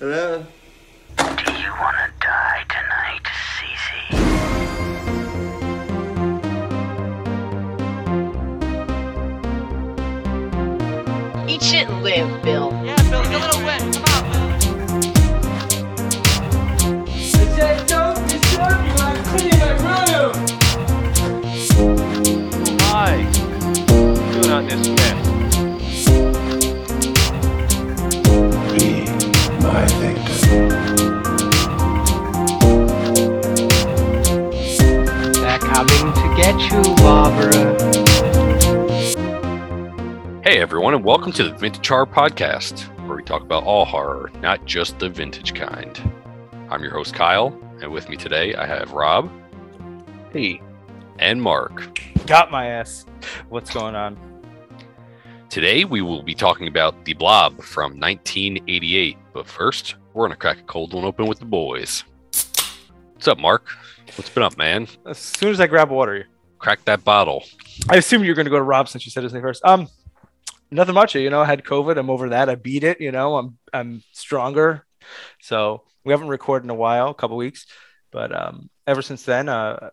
Hello? Do you want to die tonight, Cece? Eat shit and live, Bill. Yeah, Bill, get a little wet. Come on. Hi. Do not dismiss. Be my victim. They're coming to get you, Barbara. Hey everyone, and welcome to the Vintage Horror Podcast, where we talk about all horror, not just the vintage kind. I'm your host Kyle, and with me today I have Rob Hey. and Mark. Got my ass. What's going on? Today we will be talking about The Blob from 1988, but first we're gonna crack a cold one open with the boys. What's up, Mark? What's been up, man? As soon as I grab water, Crack that bottle. I assume you're to go to Rob since you said his name first. Um, nothing much. You know, I had COVID. I'm over that. I beat it. You know, I'm I'm stronger. So we haven't recorded in a while, a couple weeks, but um, ever since then, uh,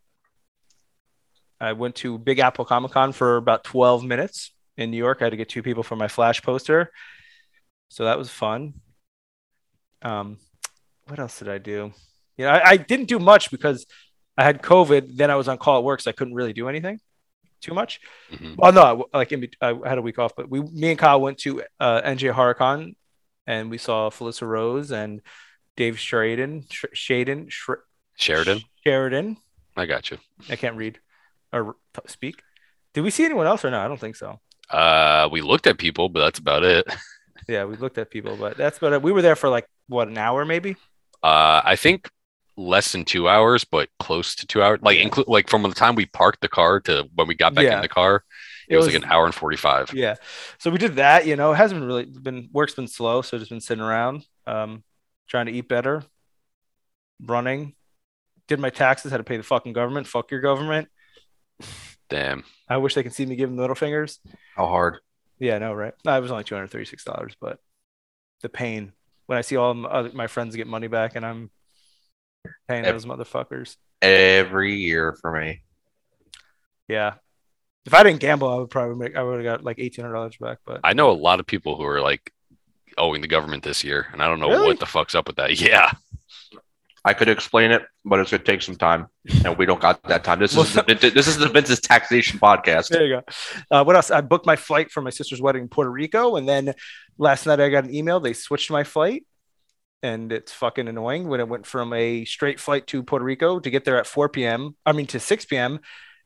I went to Big Apple Comic Con for about 12 minutes in New York. I had to get two people for my flash poster, so that was fun. Um, what else did I do? You know, I, I didn't do much because I had COVID. Then I was on call at work, so I couldn't really do anything too much. Mhm. Well, no, I- like in, I had a week off, but we, me and Kyle went to uh, NJ HorrorCon, and we saw Felissa Rose and Dave Sheridan, Sh- Shaden, Sh- Sheridan, Sheridan. I got you. I can't read or speak. Did we see anyone else or no? I don't think so. Uh, we looked at people, but that's about it. Yeah, we looked at people, but that's about it. We were there for like what an hour maybe. Uh, I think less than two hours, but close to two hours. Like, Yeah. include like from the time we parked the car to when we got back Yeah. in the car, it, It was, was- like an hour and forty-five. Yeah. So we did that. You know, it hasn't been really been work's been slow, so just been sitting around, um, trying to eat better, running. Did my taxes, had to pay the fucking government. Fuck your government. Damn. I wish they could see me giving the middle fingers. How hard? Yeah, know, right? No, it was only two hundred thirty-six dollars, but the pain when I see all my, uh, friends get money back and I'm paying Yep. those motherfuckers. every year for me. Yeah. If I didn't gamble, I would probably make. I would have got like eighteen hundred dollars back. But I know a lot of people who are like owing the government this year, and I don't know Really? what the fuck's up with that. Yeah. I could explain it, but it's gonna take some time, and we don't got that time. This is the, this is the Vince's taxation podcast. There you go. Uh, what else? I booked my flight for my sister's wedding in Puerto Rico, and then last night I got an email. They switched my flight, and it's fucking annoying when it went from a straight flight to Puerto Rico to get there at 4 p.m. I mean to 6 p.m.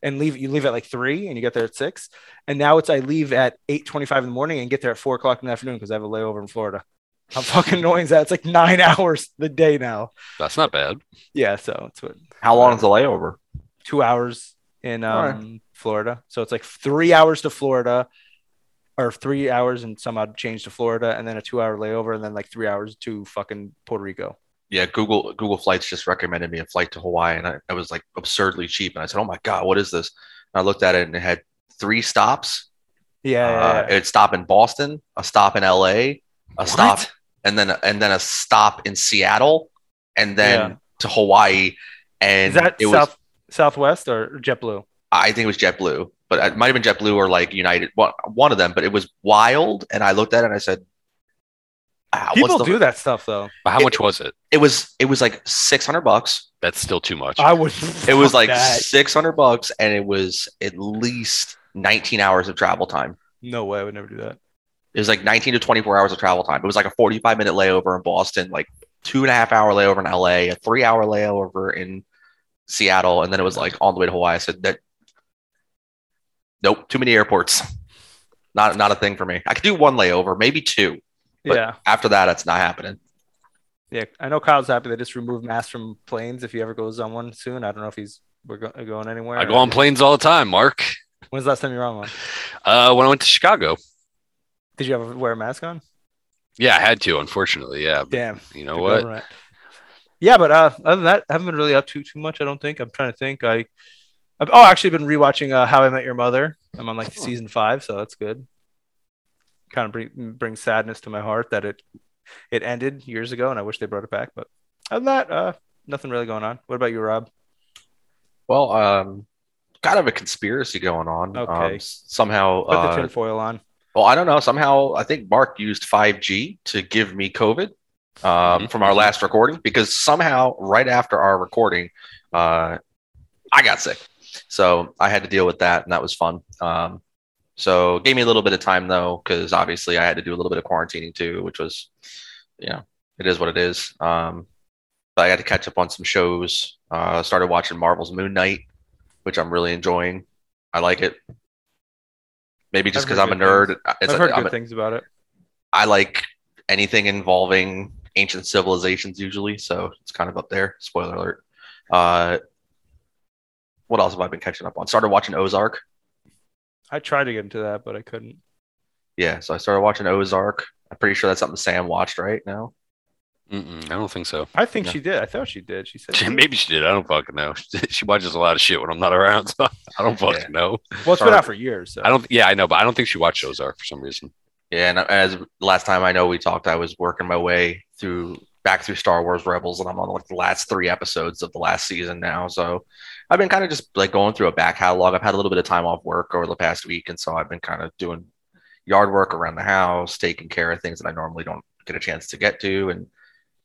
and leave. You leave at like three, and you get there at six. And now it's I leave at 8:25 in the morning and get there at four o'clock in the afternoon because I have a layover in Florida. How fucking annoying is that? It's like nine hours the day now. That's not bad. Yeah, so it's what How long is the layover? two hours in um, Alright. Florida. So it's like three hours to Florida, or three hours and some odd change to Florida, and then a two hour layover, and then like three hours to fucking Puerto Rico. Yeah, Google Google Flights just recommended me a flight to Hawaii, and I, it was like absurdly cheap. And I said, "Oh my god, what is this?" And I looked at it, and it had three stops. Yeah, yeah, Uh, yeah. It'd stop in Boston, a stop in LA, a stop, and then and then a stop in Seattle, and then Yeah. to Hawaii. And Is that it was Southwest or JetBlue? I think it was JetBlue, but it might have been JetBlue or like United, one, one of them. But it was wild, and I looked at it and I said, ah, what's People the- do that stuff though. But how It- much was it? It was it was like six hundred bucks. That's still too much. I would. It was like six hundred bucks, and it was at least nineteen hours of travel time. no way. I would never do that. It was like nineteen to twenty four hours of travel time. It was like a forty five minute layover in Boston, like two and a half hour layover in LA, a three hour layover in Seattle, and then it was like all the way to Hawaii. I said that. Nope, too many airports. Not not a thing for me. I could do one layover, maybe two. But yeah, after that, it's not happening. yeah. I know Kyle's happy they just removed masks from planes. If he ever goes on one soon, I don't know if he's we're go- going anywhere. I go on planes all the time, Mark. When's the last time you were on one? Uh, when I went to Chicago, Did you ever wear a mask on? yeah, I had to. Unfortunately, yeah. But Damn. you know what? government. Yeah, but uh, other than that, I haven't been really up to too much. I don't think. I'm trying to think. I, I've oh, actually been rewatching uh, How I Met Your Mother. I'm on like season five, so that's good. Kind of bring, brings sadness to my heart that it it ended years ago, and I wish they brought it back. But other than that, uh, nothing really going on. What about you, Rob? Well, um, kind of a conspiracy going on. Okay. Um, somehow, Put the uh, tinfoil on. Well, I don't know. Somehow, I think Mark used 5G to give me COVID um, Mhm. from our last recording because somehow, right after our recording, uh, I got sick. So I had to deal with that, and that was fun. Um, so gave me a little bit of time though, because obviously I had to do a little bit of quarantining too, which was, you know, it is what it is. Um, but I got to catch up on some shows. Uh, started watching Marvel's Moon Knight, which I'm really enjoying. I like it. Maybe just because I'm a nerd. It's I've heard I'm good a- things about it. I like anything involving ancient civilizations usually, so it's kind of up there. Spoiler alert. Uh, what else have I been catching up on? Started watching Ozark. I tried to get into that, but I couldn't. Yeah, so I started watching Ozark. I'm pretty sure that's something Sam watched right now. Mm-mm, I don't think so. I think Yeah. she did. I thought she did. She said, she. Maybe she did. I don't fucking know. She watches a lot of shit when I'm not around, so I don't fucking Yeah. know. "Well, it's been Sorry. out for years." So. I don't. Yeah, I know, but I don't think she watched Ozark for some reason. Yeah, and as last time I know we talked, I was working my way through back through Star Wars Rebels, and I'm on like the last three episodes of the last season now. So I've been kind of just like going through a back catalog. I've had a little bit of time off work over the past week, and so I've been kind of doing yard work around the house, taking care of things that I normally don't get a chance to get to, and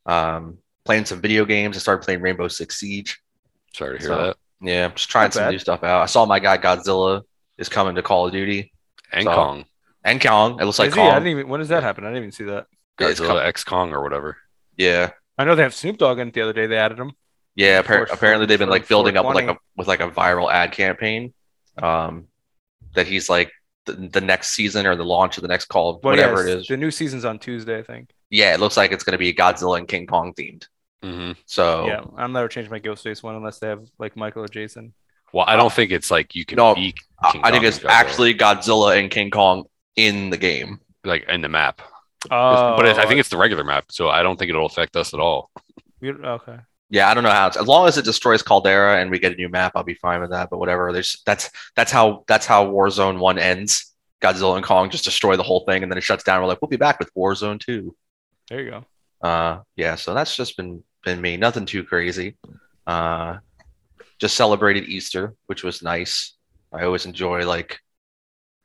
um, playing some video games. I started playing Rainbow Six Siege. Sorry to hear So- that. Yeah, I'm just trying Not some bad. new stuff out. I saw my guy Godzilla is coming to Call of Duty And So- Kong, and Kong. It looks like Is he? I Kong. didn't even. When does that happen? I didn't even see that. It's Godzilla com- X Kong or whatever. yeah, I know they have Snoop Dogg in it the other day. They added him. Yeah, For- appar- apparently they've been for- like building up like a with like a viral ad campaign. Um, that he's like the, the next season or the launch of the next call, Well, whatever yes, it is. The new season's on Tuesday, I think. Yeah, it looks like it's going to be Godzilla and King Kong themed. hmm So Yeah, I'll never change my Ghostface one unless they have like Michael or Jason. Well, I don't think it's like you can No, be I, King I think it's Godzilla. actually Godzilla and King Kong in the game. like in the map. Oh, but it, I think it's the regular map, so I don't think it'll affect us at all. okay. Yeah, I don't know how. It's, as long as it destroys Caldera and we get a new map, I'll be fine with that. But whatever, there's that's that's how that's how Warzone One ends. Godzilla and Kong just destroy the whole thing, and then it shuts down. We're like, we'll be back with Warzone Two. There you go. Uh, yeah, so that's just been been me. Nothing too crazy. Uh, just celebrated Easter, which was nice. I always enjoy like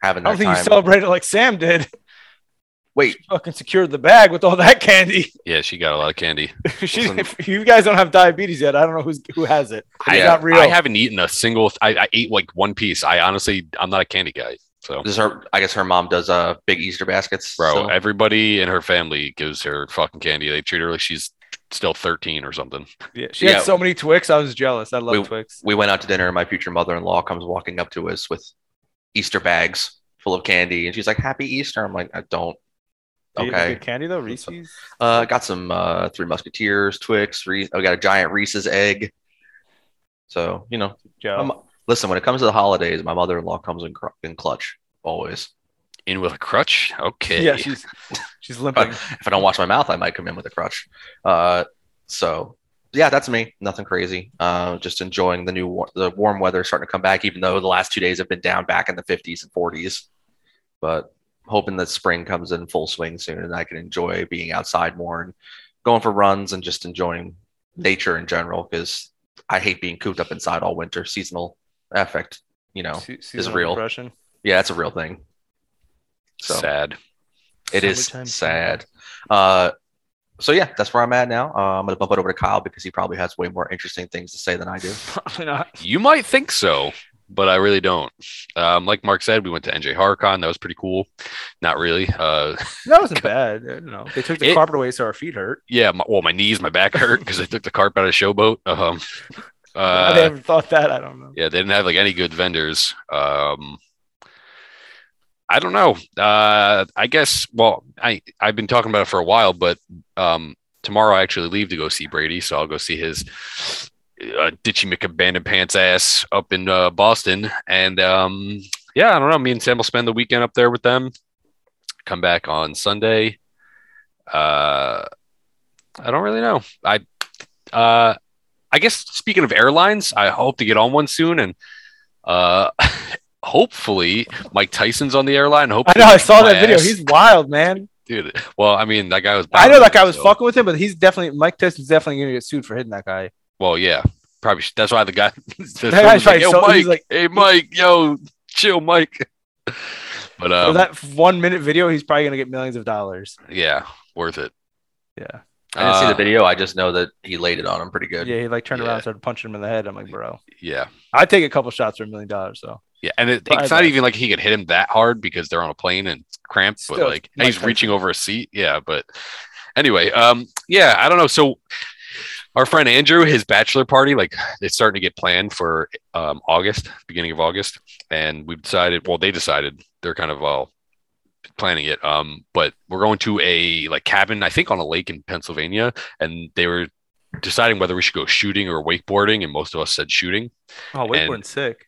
having I don't think you time. celebrated like Sam did. Wait, Fucking secured the bag with all that candy. Yeah, she got a lot of candy. she, if you guys don't have diabetes yet, I don't know who's who has it. I, It's not real. I haven't eaten a single. I, I ate like one piece. I honestly, I'm not a candy guy. So, this is her. I guess her mom does uh big Easter baskets. bro, still? everybody in her family gives her fucking candy. They treat her like she's still 13 or something. Yeah, she Yeah. had so many Twix. I was jealous. I love We- Twix. we went out to dinner and my future mother-in-law comes walking up to us with Easter bags full of candy and she's like, Happy Easter. I'm like, I don't. Do Okay. good candy though, Reese's. Uh got some uh Three Musketeers, Twix, Reese. I got a giant Reese's egg. So, you know, Joe. I'm- listen, when it comes to the holidays, my mother-in-law comes in, cr- in clutch always. In with a crutch? Okay. Yeah, she's she's limping. If I don't watch my mouth, I might come in with a crutch. Uh so yeah, that's me. Nothing crazy. Uh, just enjoying the new war- the warm weather starting to come back, even though the last two days have been down back in the 50s and 40s. But hoping that spring comes in full swing soon and I can enjoy being outside more and going for runs and just enjoying nature in general because I hate being cooped up inside all winter. Seasonal affect, you know, Se- seasonal real. depression. yeah, that's a real thing. So Sad. it is Summertime sad. Uh, so yeah, that's where I'm at now. Uh, I'm gonna bump it over to Kyle because he probably has way more interesting things to say than I do. Probably not. You might think so, but I really don't. Um, like Mark said, we went to NJ HorrorCon. That was pretty cool. Not really. Uh, That wasn't bad. I don't know. They took the It- carpet away so our feet hurt. yeah, my, well, my knees, my back hurt because they took the carpet out of Showboat. Um, I uh, never thought that. I don't know. yeah, they didn't have like any good vendors. Um, I don't know. Uh, I guess. Well, I I've been talking about it for a while, but um, tomorrow I actually leave to go see Brady, so I'll go see his uh, Ditchy McAbandoned Pants ass up in uh, Boston, and um, yeah, I don't know. Me and Sam will spend the weekend up there with them. Come back on Sunday. Uh, I don't really know. I uh, I guess speaking of airlines, I hope to get on one soon, and uh, hopefully Mike Tyson's on the airline. I know. I saw that video. He's wild, man. dude. Well, I mean, that guy was. I know that guy was so- fucking with him, but he's definitely Mike Tyson's definitely gonna get sued for hitting that guy. Well, yeah, probably. should- That's why the guy. the That guy's like, yo, so- Mike. he's like- hey, Mike. Yo, chill, Mike. But For um, that one minute video, he's probably gonna get millions of dollars. yeah, worth it. Yeah, I didn't see Uh, the video. I just know that he laid it on him pretty good. yeah. He like turned around and started punching him in the head. I'm like, bro, Yeah, I'd take a couple shots for a million dollars. though. yeah, and it, it's not even like he could hit him that hard because they're on a plane and cramped. Still, but like he's Tyson. reaching over a seat. Yeah, but anyway, um, yeah, I don't know. So our friend Andrew, his bachelor party, like it's starting to get planned for um August, beginning of August, and we've decided. Well, they decided they're kind of all planning it. Um, but we're going to a like cabin, I think, on a lake in Pennsylvania, and they were deciding whether we should go shooting or wakeboarding, and most of us said shooting. oh, wakeboarding's sick.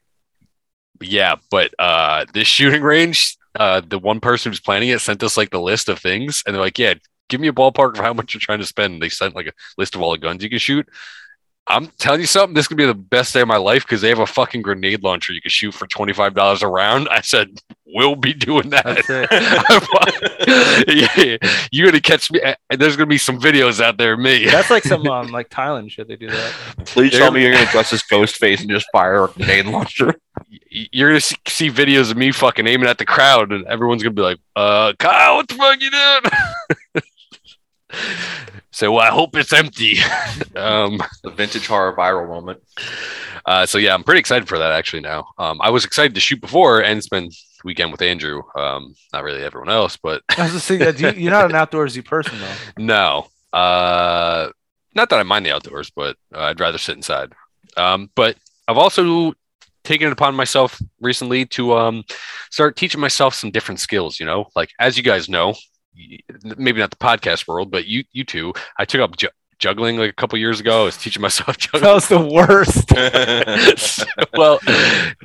Yeah, but uh this shooting range, uh the one person who's planning it sent us like the list of things and they're like, Yeah, give me a ballpark of how much you're trying to spend. They sent like a list of all the guns you can shoot. I'm telling you something, this could be the best day of my life because they have a fucking grenade launcher you can shoot for twenty five dollars a round. I said, We'll be doing that. That's it. yeah, you're gonna catch me there's gonna be some videos out there me. That's like some um like Thailand shit. They do that. Please They're- tell me you're gonna dress as Ghostface and just fire a grenade launcher. you're gonna see, see videos of me fucking aiming at the crowd, and everyone's gonna be like, "Uh, Kyle, what the fuck you doing?" so well, I hope it's empty. um, The vintage horror viral moment. uh, so yeah, I'm pretty excited for that actually. Now, um, I was excited to shoot before and spend the weekend with Andrew. Um, not really everyone else, but I was just thinking that you, you're not an outdoorsy person though. no, uh, not that I mind the outdoors, but uh, I'd rather sit inside. Um, but I've also taken it upon myself recently to um, start teaching myself some different skills. You know, like as you guys know, y- maybe not the podcast world, but you you two, I took up ju- juggling like a couple years ago. I was teaching myself juggling. That was the worst. well,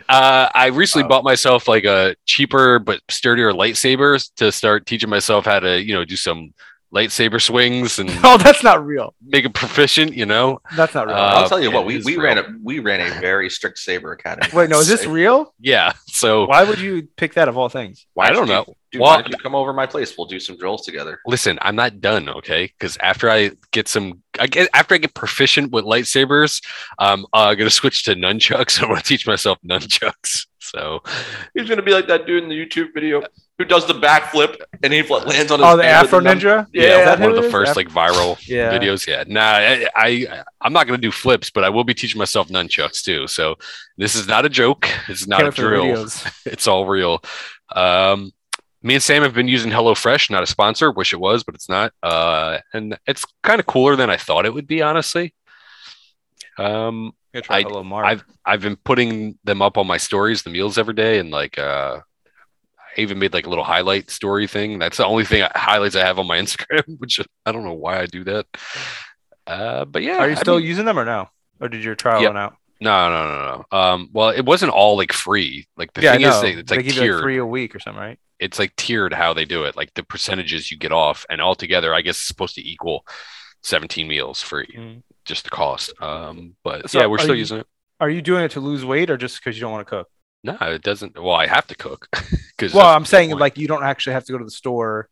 uh, I recently bought myself like a cheaper but sturdier lightsaber to start teaching myself how to, you know, do some lightsaber swings and oh, that's not real. make it proficient. You know, That's not real. Uh, I'll tell you what, we, we real. ran a we ran a very strict saber academy. Wait, no, is this real? yeah. So Why would you pick that of all things? Why I don't don't know. Dude, Well- why don't you come over to my place? We'll do some drills together. listen, I'm not done, okay? Because after I get some, I get after I get proficient with lightsabers, um, I'm gonna switch to nunchucks. I want to teach myself nunchucks. So He's gonna be like that dude in the YouTube video who does the backflip and he lands on his. Oh, the Afro with the num- Ninja. yeah, that one of the is? first like viral Yeah. videos. Yeah, nah, I, I I'm not gonna do flips, but I will be teaching myself nunchucks too. So this is not a joke. It's not a wait for the drill. It's all real. Um, me and Sam have been using HelloFresh, not a sponsor. Wish it was, but it's not. Uh, and it's kind of cooler than I thought it would be, honestly. Um, I- Hello Mark. I've I've been putting them up on my stories, the meals every day, and like uh, I even made like a little highlight story thing. That's the only thing I, highlights I have on my Instagram, which I don't know why I do that. Uh, but yeah, Are you I still mean- using them or no? Or did your trial Yeah. run out? no, no, no, no. Um, well, it wasn't all like free. Like the yeah, thing is, they, it's they like tiered. like three a week or something, right? it's like tiered how they do it, like the percentages you get off, and altogether, I guess it's supposed to equal 17 meals for Mm. Just the cost. Um, but So yeah, we're still you- using it. Are you doing it to lose weight or just because you don't want to cook? No, it doesn't. Well, I have to cook because Well, I'm saying like you don't actually have to go to the store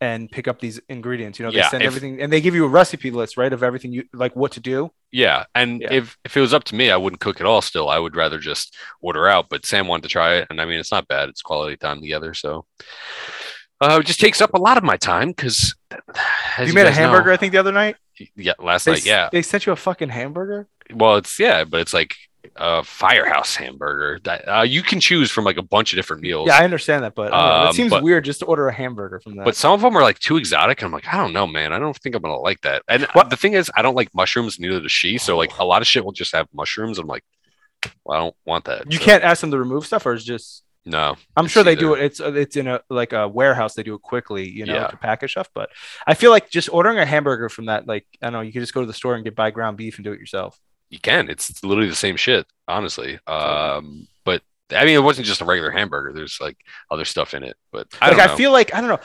and pick up these ingredients. You know, they Yeah, send if- everything and they give you a recipe list, right, of everything you like what to do. yeah. And Yeah. if if it was up to me, I wouldn't cook at all. Still, I would rather just order out. But Sam wanted to try it, and I mean, it's not bad. It's quality time together. So. Uh, it just takes up a lot of my time because you made a hamburger, I think, the other night. yeah, last They, night. Yeah, they sent you a fucking hamburger. Well, it's yeah, but it's like a firehouse hamburger that uh, you can choose from like a bunch of different meals. Yeah, I understand that, but know, Um, it seems but- weird just to order a hamburger from that. but some of them are like too exotic. And I'm like, I don't know, man. I don't think I'm gonna like that. And What- the thing is, I don't like mushrooms. Neither does she. So like a lot of shit will just have mushrooms. I'm like, well, I don't want that. you So, can't ask them to remove stuff, or it's just. No, I'm sure they do it. It's it's in a like a warehouse. They do it quickly, you know, Yeah. to package stuff. But I feel like just ordering a hamburger from that, like I don't know, you could just go to the store and get buy ground beef and do it yourself. you can. It's literally the same shit, honestly. Um, but I mean, it wasn't just a regular hamburger. There's like other stuff in it. But I like I feel like I don't know.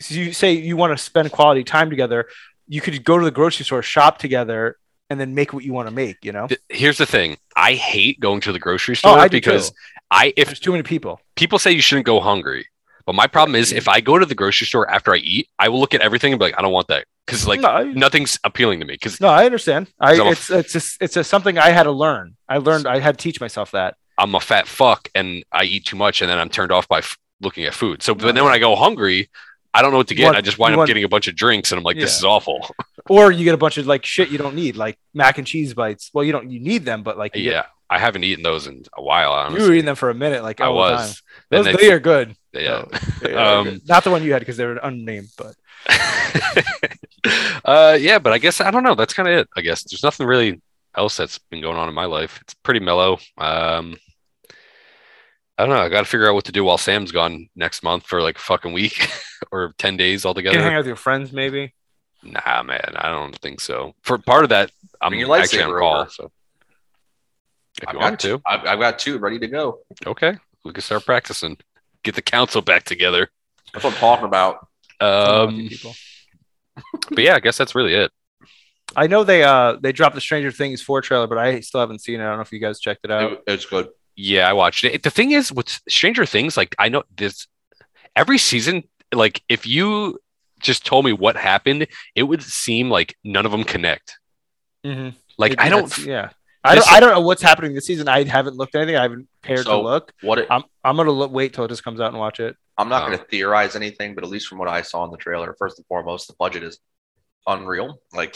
So you say you want to spend quality time together. You could go to the grocery store, shop together, and then make what you want to make. You know, Here's the thing. I hate going to the grocery oh, store I because too. I if There's too many people. people say you shouldn't go hungry, But my problem is if I go to the grocery store after I eat, I will look at everything and be like, I don't want that because like no, I- nothing's appealing to me. Because no, I understand. I I'm a- it's it's just it's just something I had to learn. I learned I had to teach myself that. I'm a fat fuck and I eat too much and then I'm turned off by f- looking at food. So but then when I go hungry, I don't know what to get. want- I just wind up want- getting a bunch of drinks and I'm like, this is awful. Or you get a bunch of like shit you don't need, like mac and cheese bites. Well, you don't you need them, but like yeah, I haven't eaten those in a while. get- you Honestly. were eating them for a minute, like I all the time. was. Those they- they are good. yeah. They are Um, good. not the one you had because they were unnamed, but uh, yeah, but I guess I don't know. That's kind of it. I guess there's nothing really else that's been going on in my life. It's pretty mellow. Um, I don't know. I got to figure out what to do while Sam's gone next month for like a fucking week or ten days you altogether. can hang out with your friends maybe. Nah, man, I don't think so. For part of that, I'm Bring your actually on lightsaber call. over. So if I've you got, want to, I've, I've got two ready to go. okay, we can start practicing. Get the council back together. That's what I'm talking about. Um, people. but yeah, I guess that's really it. I know they uh they dropped the Stranger Things four trailer, but I still haven't seen it. I don't know if you guys checked it out. It- it's good. Yeah, I watched it. The thing is, with Stranger Things, like I know this every season, like if you just told me what happened, it would seem like none of them connect. Mhm. Like It- I don't. Yeah. I don't, I don't know what's happening this season. I haven't looked at anything. I haven't cared to look. What it, I'm I'm gonna look, wait till it just comes out and watch it. I'm not going to theorize anything, but at least from what I saw in the trailer, first and foremost, the budget is unreal. Like,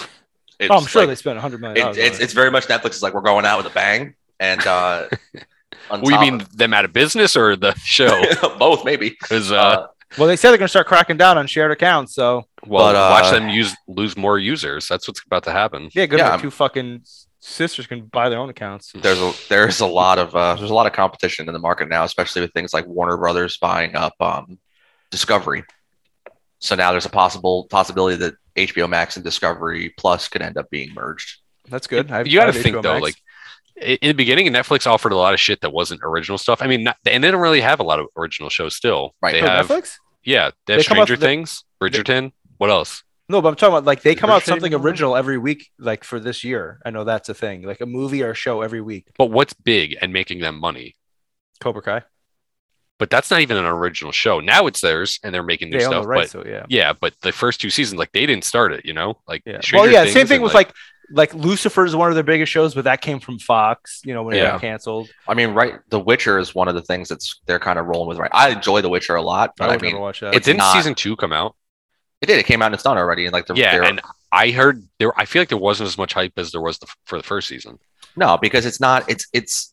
it's oh, I'm sure like- they spent hundred million. it, it's on it's very much Netflix is like we're going out with a bang, and uh, We top mean them out of business or the show? both maybe. Because uh, Uh, Well, they said they're gonna start cracking down on shared accounts. So well, but, uh, watch them use lose more users. That's what's about to happen. yeah, good. Yeah, two fucking sisters can buy their own accounts. there's a there's a lot of uh, there's a lot of competition in the market now, especially with things like Warner Brothers buying up um, Discovery. So now there's a possible possibility that HBO Max and Discovery Plus could end up being merged. That's good. I've, you got to think HBO though, Max. like i- in the beginning, Netflix offered a lot of shit that wasn't original stuff. I mean, not, and they don't really have a lot of original shows still. Right. They Oh, have, Netflix. yeah, they have They come up Stranger with the- Things, Bridgerton. What else? No, but I'm talking about like they come out something original every week, like for this year. I know that's a thing, like a movie or a show every week. But what's big and making them money? Cobra Kai. But that's not even an original show. Now it's theirs, and they're making new They stuff. the rights, but so yeah. yeah, but the first two seasons, like they didn't start it. You know, like Yeah. Stranger well, yeah. Things Same thing and, with like like Lucifer is one of their biggest shows, but that came from Fox. You know when it got canceled. I mean, right? The Witcher is one of the things that's they're kind of rolling with. Right? I enjoy The Witcher a lot, but I I, mean, never watch that. It didn't not- season two come out? it did. It came out and it's done already. And like the Yeah, they're- and I heard there. I feel like there wasn't as much hype as there was the, for the first season. No, because it's not. It's it's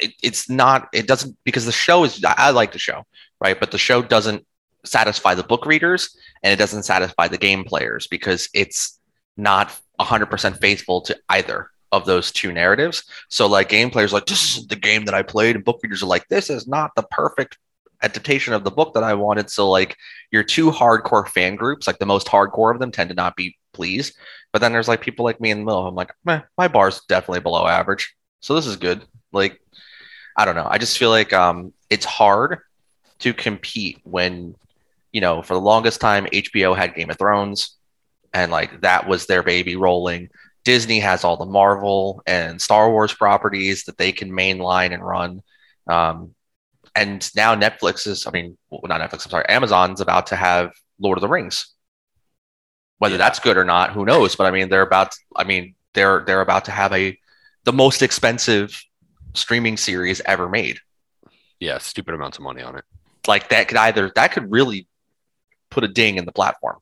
it, it's not. It doesn't because the show is. I, I like the show, right? But the show doesn't satisfy the book readers and it doesn't satisfy the game players because it's not hundred percent faithful to either of those two narratives. So like game players like this is the game that I played, and book readers are like this is not the perfect adaptation of the book that I wanted. So like your two hardcore fan groups, like the most hardcore of them, tend to not be pleased. But then there's like people like me in the middle. I'm like, Meh, my bar's definitely below average, so this is good. Like, I don't know. I just feel like um, it's hard to compete when, you know, for the longest time HBO had Game of Thrones, and like that was their baby rolling. Disney has all the Marvel and Star Wars properties that they can mainline and run. Um, and now Netflix is, I mean, well, not Netflix, I'm sorry, Amazon's about to have Lord of the Rings. Whether Yeah. that's good or not, who knows? But I mean, they're about, I mean, they're they're about to have a the most expensive streaming series ever made. Yeah, stupid amounts of money on it. Like that could either that could really put a ding in the platform.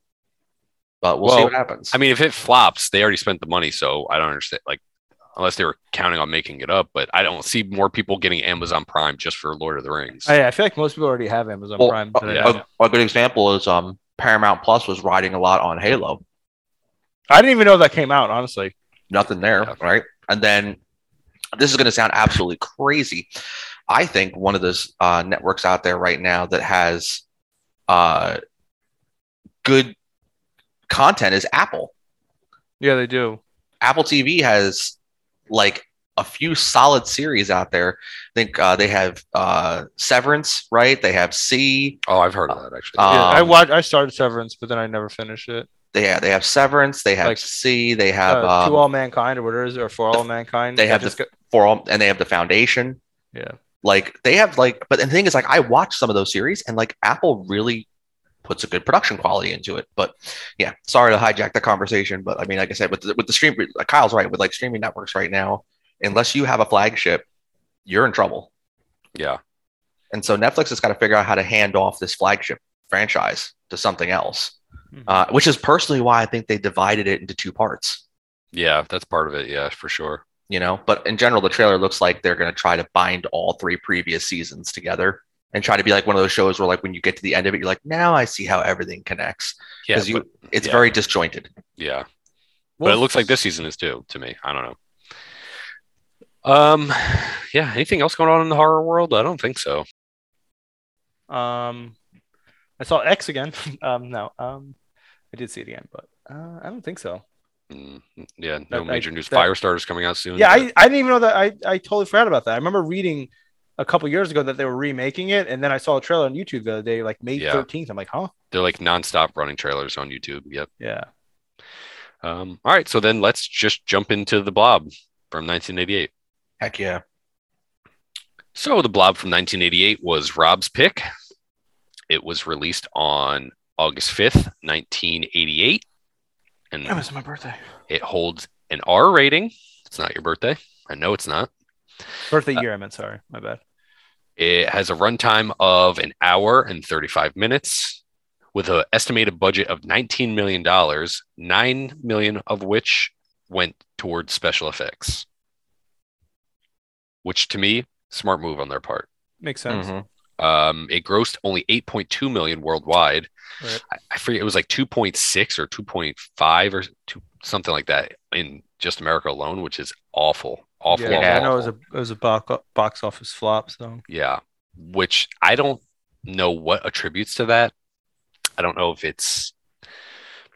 But we'll see what happens. I mean, if it flops, they already spent the money, so I don't understand. Like, unless they were counting on making it up, but I don't see more people getting Amazon Prime just for Lord of the Rings. I, I feel like most people already have Amazon Well, Prime. a- yeah. a, a good example is um Paramount Plus was riding a lot on Halo. I didn't even know that came out. Honestly, Nothing there, Yeah. right? And then this is going to sound absolutely crazy. I think one of those uh, networks out there right now that has uh, good content is Apple. yeah, they do. Apple TV has like a few solid series out there. I think uh, they have uh, Severance, right? They have See. oh, I've heard of that actually. Uh, Yeah, I Um, watched. I started Severance, but then I never finished it. They have, they have Severance. They have Like, See. They have uh, um, to all mankind or whatever it is, or for all mankind. they have just the- got, for all, and they have the Foundation. yeah. Like they have like, but the thing is, like I watched some of those series, and like Apple really puts a good production quality into it. But yeah, sorry to hijack the conversation, but I mean, like I said, with the, with the stream, Kyle's right with like streaming networks right now. Unless you have a flagship, you're in trouble. Yeah. And so Netflix has got to figure out how to hand off this flagship franchise to something else, Mhm. uh, which is personally why I think they divided it into two parts. Yeah, that's part of it. Yeah, for sure. You know, but in general, the trailer looks like they're going to try to bind all three previous seasons together and try to be like one of those shows where, like, when you get to the end of it, you're like, now I see how everything connects Yeah, because you, but- it's yeah. very disjointed. yeah. Well, but it looks like this season is too to me. I don't know. Um, yeah. Anything else going on in the horror world? I don't think so. Um, I saw X again. um, no, um, I did see it again, but uh, I don't think so. Mm, yeah, no That- I- major news. that- Firestarter's coming out soon. Yeah, but- I, I didn't even know that. I, I totally forgot about that. I remember reading a couple years ago that they were remaking it, and then I saw a trailer on YouTube the other day, like May Yeah. 13th. I'm like, huh? they're like nonstop running trailers on YouTube. Yep. Yeah. Um, all right, so then let's just jump into the Blob from 1988. Heck yeah. So the Blob from 1988 was Rob's pick. It was released on August 5th, 1988, and That was my birthday. it holds an R rating. It's not your birthday. I know it's not. Birthday year, I meant. Sorry, my bad. It has a runtime of an hour and 35 minutes with an estimated budget of $19 million, 9 million of which went towards special effects. Which to me, smart move on their part. Makes sense. Mhm. Um, it grossed only 8.2 million worldwide. Right. I, I forget it was like 2.6 or 2.5 or two, something like that in just America alone, which is awful, awful. yeah, awful, I know it was a it was a box box office flop. So Yeah, which I don't know what attributes to that. I don't know if it's,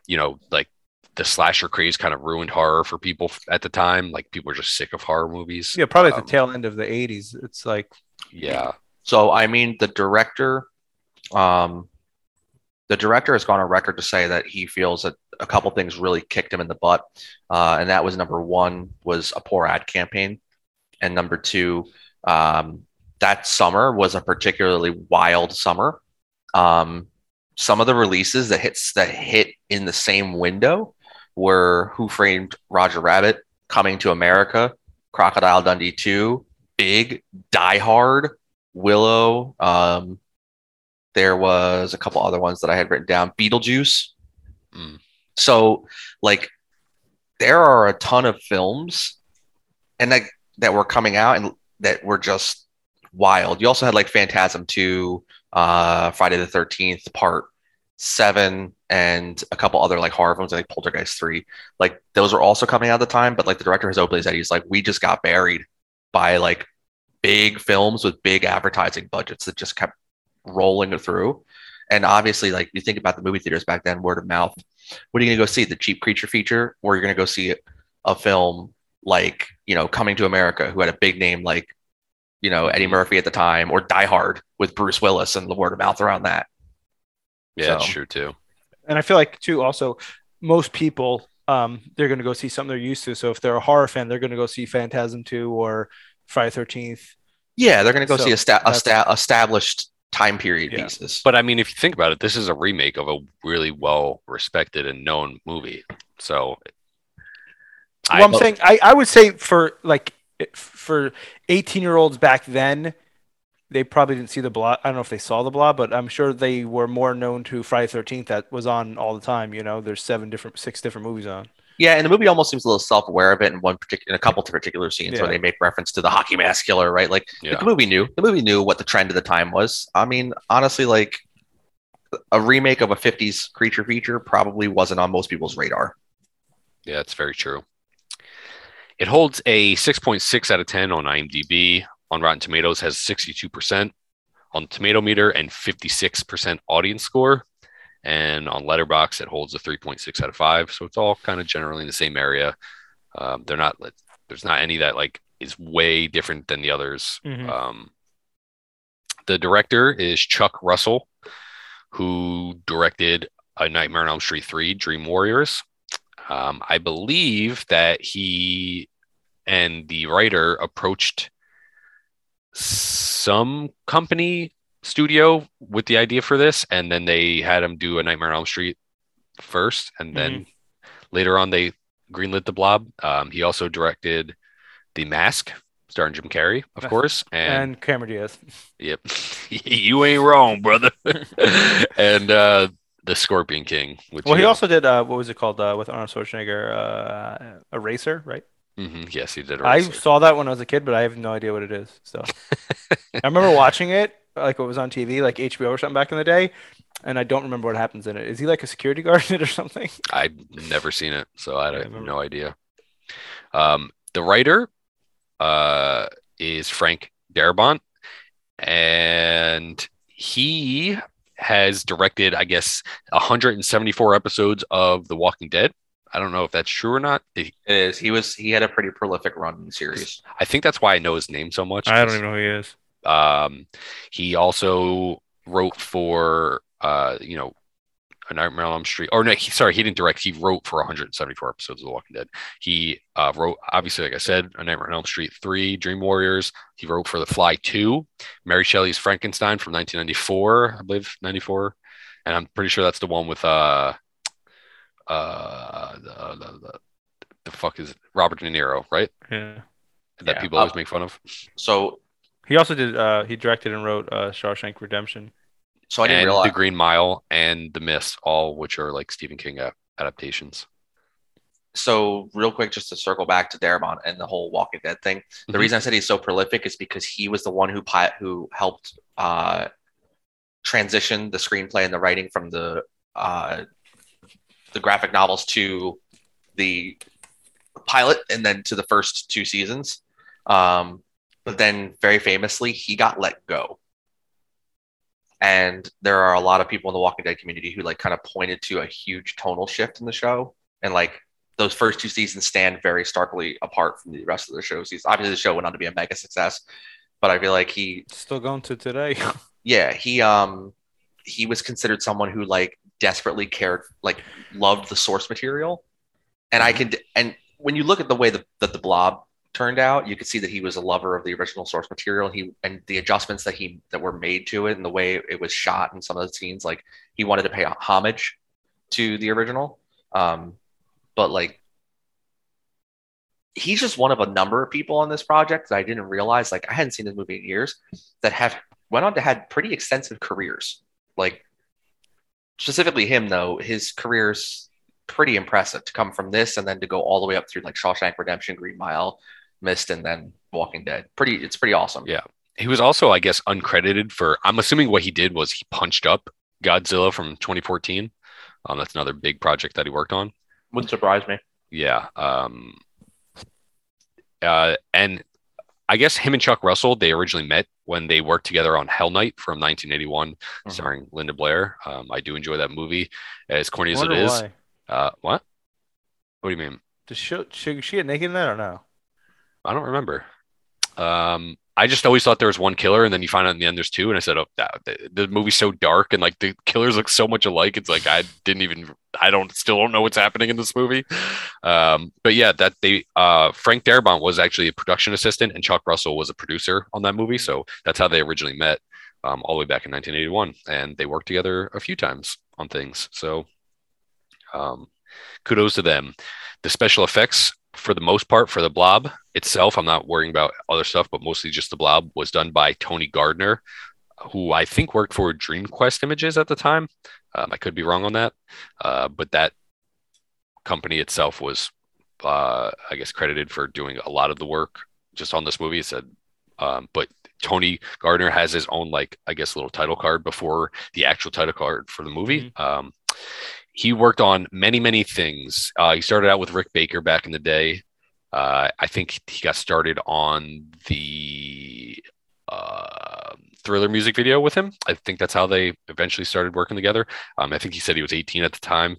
you know, like the slasher craze kind of ruined horror for people at the time. Like people were just sick of horror movies. yeah, probably at Um, the tail end of the 80s. It's like Yeah, So I mean, the director, um, the director has gone on record to say that he feels that a couple things really kicked him in the butt, uh, and that was number one was a poor ad campaign, and number two, um, that summer was a particularly wild summer. Um, some of the releases that hits that hit in the same window were Who Framed Roger Rabbit, Coming to America, Crocodile Dundee 2, Big, Die Hard, Willow. Um, there was a couple other ones that I had written down. Beetlejuice. Mm. So, like, there are a ton of films, and that that were coming out and that were just wild. You also had like Phantasm Two, uh, Friday the Thirteenth Part Seven, and a couple other like horror films like Poltergeist Three. Like those are also coming out at the time, but like the director has openly said he's like, we just got buried by like big films with big advertising budgets that just kept rolling through. And obviously, like you think about the movie theaters back then, word of mouth. What are you gonna go see? The cheap creature feature, or you're gonna go see a film like you know Coming to America, who had a big name like you know Eddie Murphy at the time, or Die Hard with Bruce Willis, and the word of mouth around that. yeah, that's true too. and I feel like too also most people um they're going to go see something they're used to. So if they're a horror fan, they're going to go see Phantasm 2 or Friday 13th. Yeah, they're gonna go So see esta- that's- esta- established time period Yeah. pieces. But I mean, if you think about it, this is a remake of a really well respected and known movie. So, Well, I'm saying I, I would say for like for 18 year olds back then, they probably didn't see the blob. I don't know if they saw the blob, but I'm sure they were more known to Friday 13th that was on all the time. You know, there's seven different, six different movies on. Yeah, and the movie almost seems a little self-aware of it in one particular, in a couple of particular scenes Yeah. where they make reference to the hockey mask killer, right? Like Yeah. the movie knew, the movie knew what the trend of the time was. I mean, honestly, like a remake of a '50s creature feature probably wasn't on most people's radar. Yeah, it's very true. It holds a 6.6 out of 10 on IMDb. On Rotten Tomatoes has 62% on Tomato Meter and 56% audience score. And on Letterboxd, it holds a 3.6 out of 5. So it's all kind of generally in the same area. Um, they're not there's not any that like is way different than the others. Mhm. Um, the director is Chuck Russell, who directed A Nightmare on Elm Street 3, Dream Warriors. Um, I believe that he and the writer approached some company studio with the idea for this, and then they had him do a Nightmare on Elm Street first, and then later on they greenlit the Blob. Um, he also directed The Mask, starring Jim Carrey, of course, and, And Cameron Diaz. yep, you ain't wrong, brother. and uh, The Scorpion King. Which Well, he know- also did uh, what was it called uh, with Arnold Schwarzenegger? Uh, Eraser, right? Mhm, yes, he did. I saw that when I was a kid, but I have no idea what it is. So I remember watching it, like what was on TV, like HBO or something back in the day, and I don't remember what happens in it. Is he like a security guard in it or something? I've never seen it, so I I have no idea. Um, the writer uh, is Frank Darabont, and he has directed, I guess, 174 episodes of The Walking Dead. I don't know if that's true or not. He- It is. He was. He had a pretty prolific run in the series. I think that's why I know his name so much. I don't even know who he is. Um, he also wrote for, uh, you know, A Nightmare on Elm Street. Or no, he, sorry, he didn't direct. He wrote for 174 episodes of The Walking Dead. He uh, wrote, obviously, like I said, A Nightmare on Elm Street 3, Dream Warriors. He wrote for The Fly 2, Mary Shelley's Frankenstein from 1994, I believe, 94. And I'm pretty sure that's the one with, uh, uh, the, the, the, the fuck is it? Robert De Niro, right? Yeah. That Yeah. people always make fun of. So, He also did. Uh, he directed and wrote uh, Shawshank Redemption. so I didn't and realize. The Green Mile and The Mist, all which are like Stephen King adaptations. so real quick, just to circle back to Darabont and the whole Walking Dead thing. The Mhm. reason I said he's so prolific is because he was the one who pi- who helped uh, transition the screenplay and the writing from the uh, the graphic novels to the pilot and then to the first two seasons. Um, but then, very famously, he got let go. And there are a lot of people in the Walking Dead community who like kind of pointed to a huge tonal shift in the show, and like those first two seasons stand very starkly apart from the rest of the show seasons. Obviously, the show went on to be a mega success, but I feel like he, Still going to today. yeah, he, um, he was considered someone who like desperately cared, like loved the source material, and I can and when you look at the way that, that the Blob turned out, you could see that he was a lover of the original source material. He and the adjustments that he that were made to it and the way it was shot in some of the scenes, like he wanted to pay homage to the original. Um, but like he's just one of a number of people on this project that I didn't realize. Like I hadn't seen this movie in years that have went on to had pretty extensive careers. Like specifically him though, his career's pretty impressive to come from this and then to go all the way up through like Shawshank Redemption, Green Mile, Mist, and then Walking Dead. Pretty, it's pretty awesome. Yeah. He was also, I guess, uncredited for. I'm assuming what he did was he punched up Godzilla from 2014. Um, that's another big project that he worked on. Wouldn't surprise me. Yeah. Um, uh, and I guess him and Chuck Russell they originally met when they worked together on Hell Night from 1981, Mhm. starring Linda Blair. Um, I do enjoy that movie, as corny as it is. Why. Uh, what? What do you mean? Does she, should she get naked in that or no? I don't remember. Um, I just always thought there was one killer, and then you find out in the end there's two. And I said, "Oh, that, the, the movie's so dark, and like the killers look so much alike. It's like I didn't even, I don't, still don't know what's happening in this movie." Um, but yeah, that they, uh, Frank Darabont was actually a production assistant, and Chuck Russell was a producer on that movie. So that's how they originally met, um, all the way back in 1981, and they worked together a few times on things. So, um, kudos to them. The special effects for the most part for the blob itself i'm not worrying about other stuff but mostly just the blob was done by tony gardner who i think worked for dreamquest images at the time. Um, i could be wrong on that uh, but that company itself was uh, i guess credited for doing a lot of the work just on this movie. It said um, but tony gardner has his own like i guess little title card before the actual title card for the movie. Um, he worked on many many things. Uh, he started out with rick baker back in the day. Uh, i think he got started on the uh, thriller music video with him. I think that's how they eventually started working together. Um, i think he said he was 18 at the time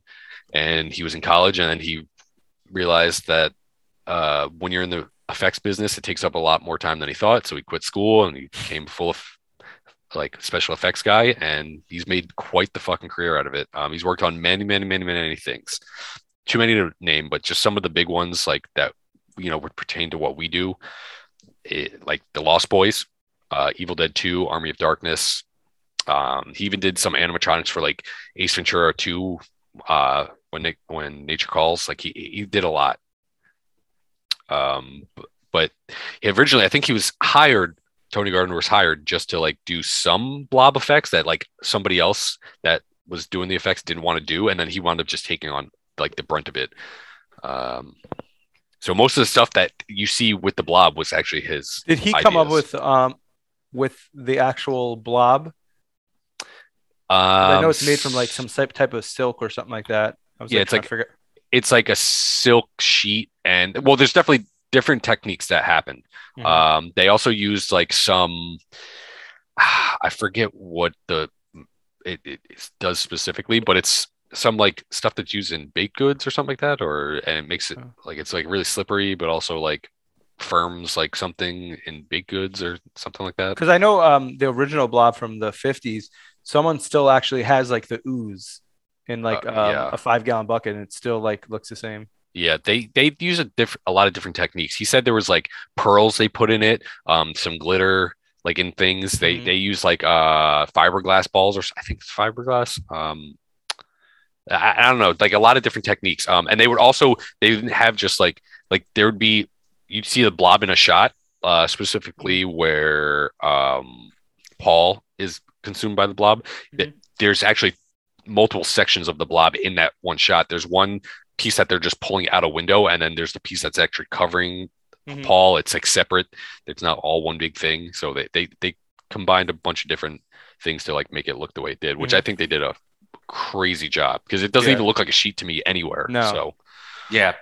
and he was in college and he realized that uh, when you're in the effects business it takes up a lot more time than he thought. So he quit school and he became full of like special effects guy and he's made quite the fucking career out of it um, he's worked on many many many many things too many to name but just some of the big ones like that you know would pertain to what we do it, like the lost boys uh, Evil Dead 2, Army of Darkness. Um, he even did some animatronics for like Ace Ventura 2, uh, when Na- when Nature Calls. Like he he did a lot. Um, but originally, I think he was hired. Tony Gardner was hired just to like do some blob effects that like somebody else that was doing the effects didn't want to do, and then he wound up just taking on like the brunt of it. Um, so most of the stuff that you see with the blob was actually his. Did he come up with um with the actual blob? Um, I know it's made from like some type type of silk or something like that. I was Yeah, like, it's like- it's like a silk sheet, and well, there's definitely different techniques that happen. Mhm. Um, they also used like some, I forget what the it, it does specifically, but it's some like stuff that's used in baked goods or something like that, or and it makes it Oh. like it's like really slippery, but also like firms like something in baked goods or something like that. Because I know um the original blob from the 50s, someone still actually has like the ooze in like Uh, um, yeah. a five gallon bucket and it still like looks the same. Yeah, they they use a different a lot of different techniques. He said there was like pearls they put in it, um, some glitter like in things. They Mhm. they use like uh fiberglass balls or I think it's fiberglass. Um, I, I don't know, like a lot of different techniques. Um, and they would also they didn't have just like like there would be you'd see the blob in a shot, uh, specifically where um Paul is consumed by the blob. Th- There's actually multiple sections of the blob in that one shot. There's one piece that they're just pulling out a window, and then there's the piece that's actually covering Mhm. Paul. It's like separate. It's not all one big thing. So they they they combined a bunch of different things to like make it look the way it did, which I think they did a crazy job because it doesn't Yeah. even look like a sheet to me anywhere. No. So Yeah.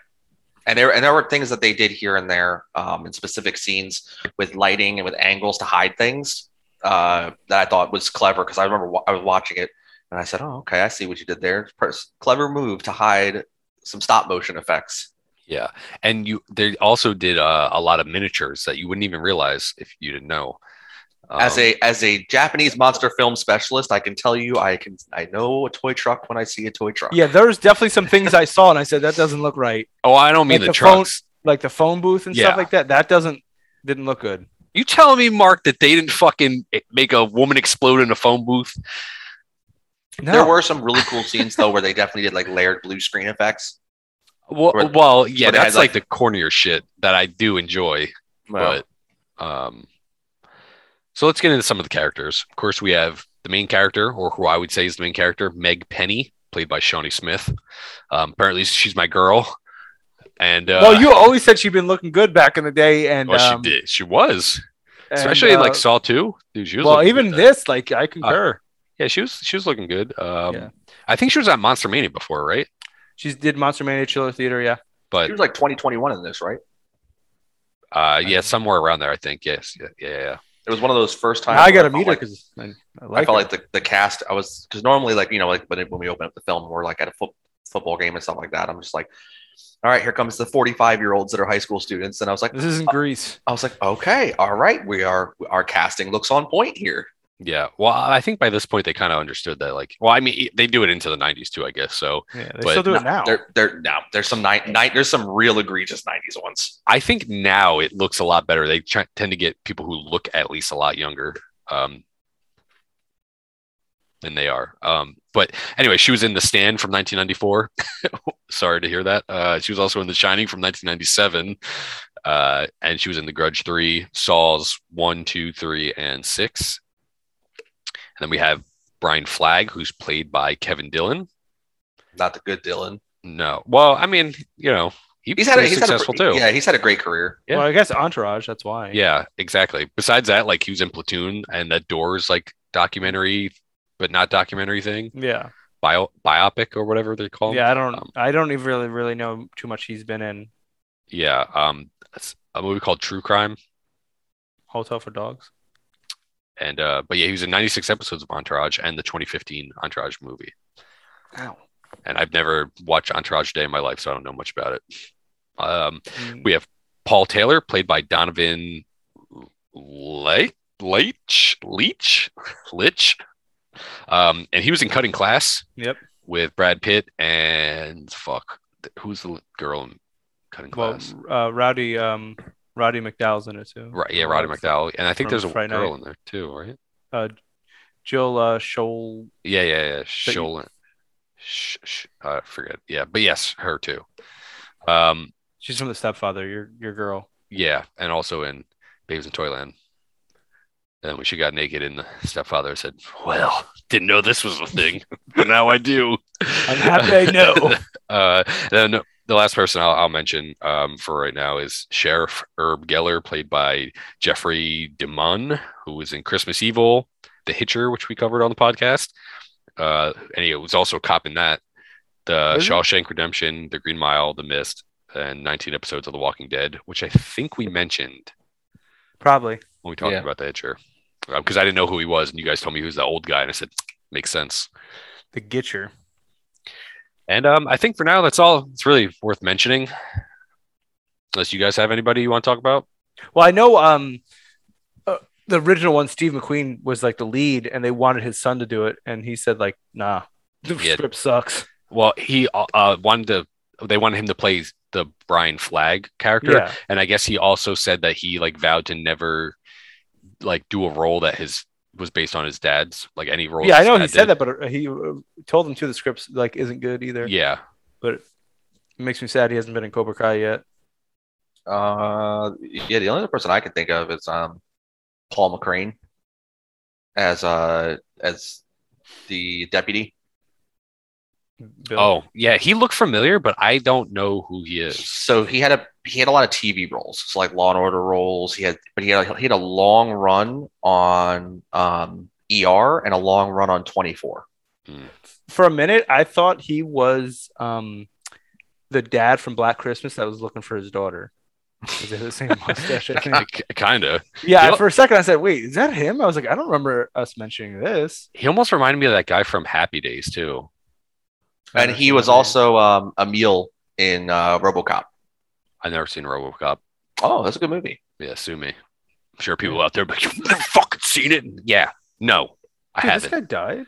And there and there were things that they did here and there um, in specific scenes with lighting and with angles to hide things uh, that I thought was clever because I remember wa- I was watching it and I said, "Oh, okay, I see what you did there. Pers- Clever move to hide some stop motion effects." yeah, and you they also did uh, a lot of miniatures that you wouldn't even realize if you didn't know. as Um, a as a Japanese monster film specialist, I can tell you I can I know a toy truck when I see a toy truck. Yeah, there's definitely some things I saw and I said that doesn't look right. oh, I don't mean like the, the phone- trucks. Like the phone booth and Yeah. stuff like that. That doesn't didn't look good. You telling me, Mark, that they didn't fucking make a woman explode in a phone booth? No. There were some really cool scenes though where they definitely did like layered blue screen effects. Well, Or- well, yeah, or they had, that's like, the cornier shit that I do enjoy. But um, so let's get into some of the characters. Of course, we have the main character, or who I would say is the main character, Meg Penny, played by Shawnee Smith. Um, apparently, she's my girl. And uh, well, you always said she'd been looking good back in the day, and well, um, she did. She was, and, especially in uh, like Saw Two. Dude, she was. well, even this, like I concur. Yeah, she was. She was looking good. Um, Yeah. I think she was at Monster Mania before, right? She did Monster Mania Chiller Theater, yeah. But She was like 2021 in this, right? uh, yeah, somewhere around there, I think. Yes. Yeah. Yeah. yeah. It was one of those first times. I got to felt meet her like- because I, I I like felt her. like the, the cast. I was because normally, like you know, like when, when we open up the film, we're like at a fo- football game and stuff like that. I'm just like, all right, here comes the 45 year olds that are high school students, and I was like, this isn't Grease. I was like, okay, all right, we are our casting looks on point here. Yeah. Well, I think by this point they kind of understood that. Like, well, I mean, they do it into the '90s too, I guess. So Yeah, they But still do it now. There, there, now there's some night, night, there's some real egregious 90s ones. I think now it looks a lot better. They try, tend to get people who look at least a lot younger um, than they are. Um, but anyway, she was in The Stand from 1994. Sorry to hear that. Uh, she was also in The Shining from 1997. Uh, and she was in The Grudge 3, Saws 1, 2, 3, and 6. And then we have Brian Flagg, who's played by Kevin Dillon. Not the good Dillon. No. Well, I mean, you know, he He's had a, pretty he's had successful a, too. Yeah, he's had a great career. yeah. Well, I guess Entourage. That's why. Yeah, exactly. Besides that, like he was in Platoon and that Doors like documentary, but not documentary thing, Yeah. bio biopic or whatever they call. 'em. Yeah. I don't. Um, I don't even really really know too much he's been in. yeah. Um, it's a movie called True Crime, Hotel for Dogs. And uh, but yeah, he was in 96 episodes of Entourage and the 2015 Entourage movie. Ow. And I've never watched Entourage day in my life, so I don't know much about it. Um, Mm, we have Paul Taylor, played by Donovan Le- Leach, Leach, Litch. Um, and he was in Cutting Class Yep. with Brad Pitt and fuck, who's the girl in Cutting Well, Class? uh, Rowdy. Um, Roddy McDowall's in it too. Right, yeah, Roddy McDowall, and I think there's a Friday girl Night. in there too, right? Uh, Jill uh, Scholl. Yeah, yeah, yeah. you- Sh- sh- I forget. Yeah, but yes, her too. Um, She's from The Stepfather. Your your girl. yeah, and also in Babes in Toyland. And when she got naked in the stepfather, said, "Well, didn't know this was a thing, but now I do." I'm happy I know. uh, then the last person I'll, I'll mention um, for right now is Sheriff Herb Geller, played by Jeffrey DeMunn, who was in Christmas Evil, The Hitcher, which we covered on the podcast. Uh, and he was also a cop in that, the Was he? Shawshank Redemption, The Green Mile, The Mist, and 19 episodes of The Walking Dead, which I think we mentioned Probably. when we talked Yeah. about The Hitcher, because I didn't know who he was, and you guys told me he was the old guy, and I said, makes sense. The Gitcher. And um, I think for now, that's all. It's really worth mentioning. Unless you guys have anybody you want to talk about. Well, I know um, uh, the original one, Steve McQueen was like the lead, and they wanted his son to do it, and he said like, "Nah, the Yeah. script sucks." Well, he uh, uh, wanted to. They wanted him to play the Brian Flagg character, Yeah, and I guess he also said that he like vowed to never like do a role that his was based on his dad's, like any role. yeah, I know he said did. that, but uh, he uh, told him too. The scripts like isn't good either. Yeah, but it makes me sad he hasn't been in Cobra Kai yet. Uh, yeah, the only other person I can think of is um, Paul McCrane as uh as the deputy. Bill. Oh, yeah. He looked familiar, but I don't know who he is. So he had a he had a lot of TV roles, so like Law and Order roles. He had, but he had he had a long run on um ER and a long run on 24. for a minute, I thought he was um the dad from Black Christmas that was looking for his daughter. Is it the same mustache? I think. kind of. Yeah, Yep. for a second I said, "Wait, is that him?" I was like, "I don't remember us mentioning this." He almost reminded me of that guy from Happy Days too. And he was also um Emil in uh, RoboCop. I've never seen RoboCop. Oh, that's a good movie. Yeah, sue me. I'm sure people out there, but you've never fucking seen it. Yeah, no, I Dude, haven't. This guy died.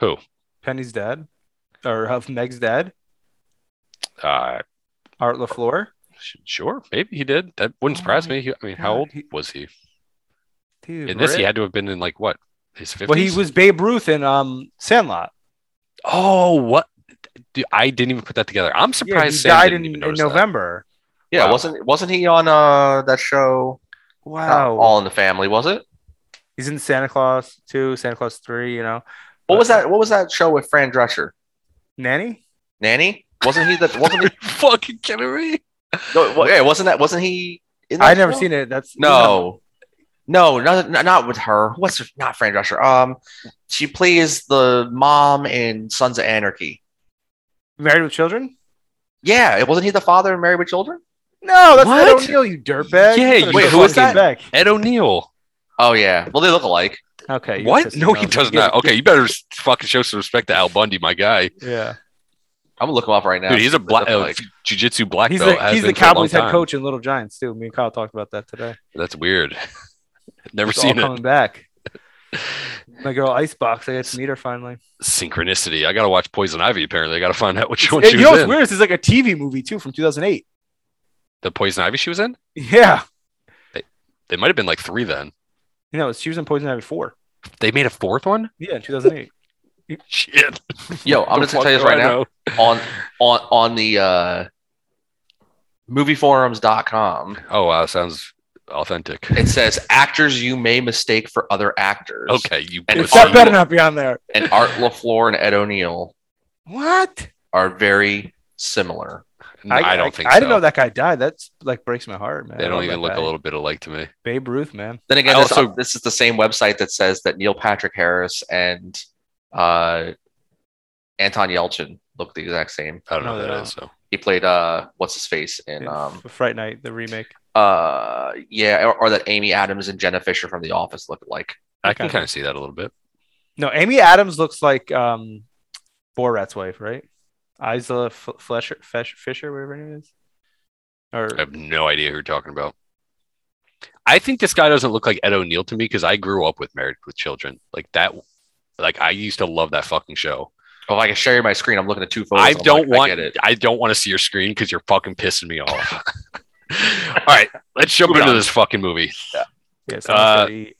Who? Penny's dad, or of Meg's dad, Uh, Art LaFleur. sure, maybe he did. That wouldn't surprise me. He, I mean, how old he- was he? Dude, In this, he had to have been in like what his fifties. Well, he was Babe Ruth in um Sandlot. Oh, what? Dude, I didn't even put that together. I'm Yeah, surprised. he Sam died didn't in, even in notice that. November. Yeah, Wow. wasn't wasn't he on uh that show uh, Wow. All in the Family? Was it? He's in Santa Clause two, Santa Clause three. You know, What was that? What was that show with Fran Drescher? Nanny. Nanny? Wasn't he the? Wasn't he? fucking kidding me? No, well, yeah, wasn't that? Wasn't he? In that I never show? seen it. That's No, no, not, not not with her. What's her? Not Fran Drescher. Um, she plays the mom in Sons of Anarchy. Married with Children. Yeah, it wasn't he the father in Married with Children? No, that's What? Ed O'Neill, you dirtbag. Yeah, You you- better who is that? Back. Ed O'Neill. Oh yeah, well they look alike. Okay. What? No, he does Give- not. Okay, you better s- fucking show some respect to Al Bundy, my guy. Yeah. I'm gonna look him up right now. Dude, he's a black look uh, alike. jiu-jitsu black He's belt. the he's the been for a long Cowboys head coach in Little Giants too. Me and Kyle talked about that today. That's weird. Never It's seen all it. coming back. My girl Icebox. I get to meet her finally. Synchronicity. I gotta watch Poison Ivy. Apparently, I gotta find out which one It- she you know was what's in. weird? This is like a TV movie too from 2008. The Poison Ivy she was in. Yeah. They they might have been like three then. You know, she was in Poison Ivy four. They made a fourth one. Yeah, in 2008. Shit. Yo, I'm The gonna tell you this right now. on on on the uh, movieforums.com. Oh wow, sounds authentic. It says actors you may mistake for other actors. Okay, you. And It's Art that better not be on there. And Art LaFleur and Ed O'Neill What? are very similar. No, I, don't think I so. didn't know that guy died. That's like breaks my heart, man. They don't even look guy. a little bit alike to me. Babe Ruth, man. Then again, I this, also- this is the same website that says that Neil Patrick Harris and uh, Anton Yelchin look the exact same. I don't know No, who they that don't. So He played uh, what's his face in In um, Fright Night, the remake. Uh, yeah, or, or that Amy Adams and Jenna Fischer from The Office look like. I can kind of see that a little bit. No, Amy Adams looks like um, Borat's wife, right? Isla F- Flesher, Fesh, Fisher, whatever her name is. Or I have no idea who you're talking about. I think this guy doesn't look like Ed O'Neill to me because I grew up with Married with Children. Like that. Like I used to love that fucking show. Oh, I can share my screen. I'm looking at two photos. I I'm don't like, want. I get it. I don't want to see your screen because you're fucking pissing me off. All right, let's jump into on. this fucking movie. Yeah, someone's Uh.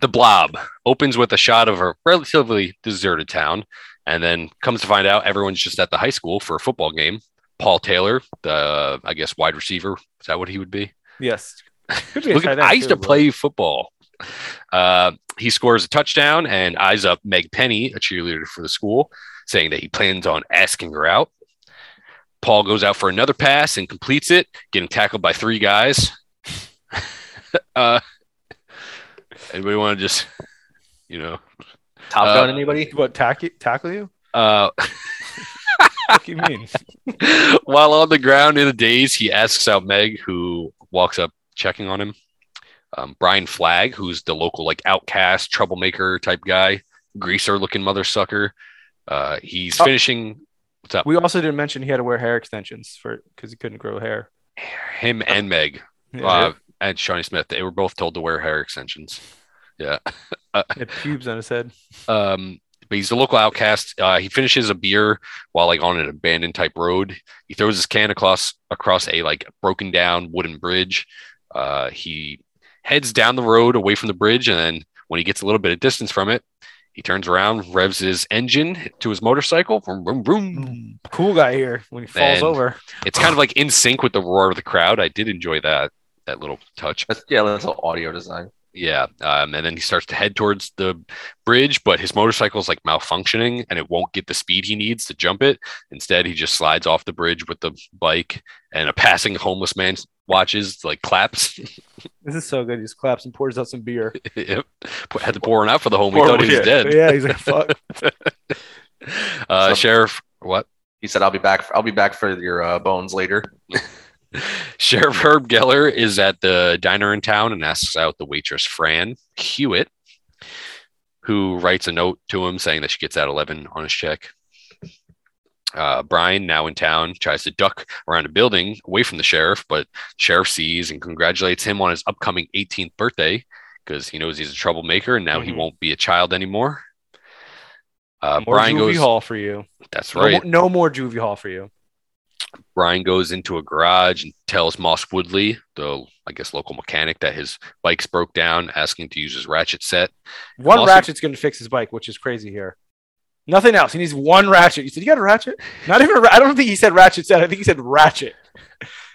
The Blob opens with a shot of a relatively deserted town, and then comes to find out everyone's just at the high school for a football game. Paul Taylor, the I guess wide receiver, is that what he would be? yes. Could be a Look at, I used too, to play football. Uh, he scores a touchdown and eyes up Meg Penny, a cheerleader for the school, saying that he plans on asking her out. Paul goes out for another pass and completes it, getting tackled by three guys. uh, anybody want to just, you know, Top Uh, Gun, anybody? What tackle tackle you? uh, What do you mean? while on the ground in a daze, he asks out Meg, who walks up checking on him. Um, Brian Flagg, who's the local like outcast troublemaker type guy, greaser looking mother sucker. Uh, he's Oh. finishing. What's up? we also didn't mention he had to wear hair extensions for because he couldn't grow hair. Him and Meg Yeah, uh, and Shawnee Smith. They were both told to wear hair extensions. Yeah. had pubes on his head. Um, but he's a local outcast. Uh, he finishes a beer while like on an abandoned type road. He throws his can across across a like broken down wooden bridge. Uh, he heads down the road away from the bridge, and then when he gets a little bit of distance from it, he turns around, revs his engine to his motorcycle. Vroom, vroom, vroom. Mm, cool guy here when he falls And- over. It's kind of like in sync with the roar of the crowd. I did enjoy that that little touch. That's, yeah, that's all audio design. Yeah. Um, and then he starts to head towards the bridge, but his motorcycle is like malfunctioning and it won't get the speed he needs to jump it. Instead, he just slides off the bridge with the bike and a passing homeless man watches, like claps. This is so good. He just claps and pours out some beer. yep. Had to pour one out for the home. We Poor- thought he was yeah. dead. yeah, he's like, fuck. Uh, So- Sheriff, what? He said, "I'll be back. I'll be back for your uh, bones later." Sheriff Herb Geller is at the diner in town and asks out the waitress Fran Hewitt, who writes a note to him saying that she gets out 11 on his check. Uh, Brian, now in town, tries to duck around a building away from the sheriff, but sheriff sees and congratulates him on his upcoming 18th birthday because he knows he's a troublemaker and now he Mhm. won't be a child anymore. Uh, More Brian juvie goes. hall for you. That's right. more- No, more juvie hall for you. Brian goes into a garage and tells Moss Woodley, the I guess local mechanic, that his bike's broke down, asking to use his ratchet set. One Also- ratchet's going to fix his bike, which is crazy here. Nothing else. He needs one ratchet. You said you got a ratchet? Not even. A ra- I don't think he said ratchet set. I think he said ratchet.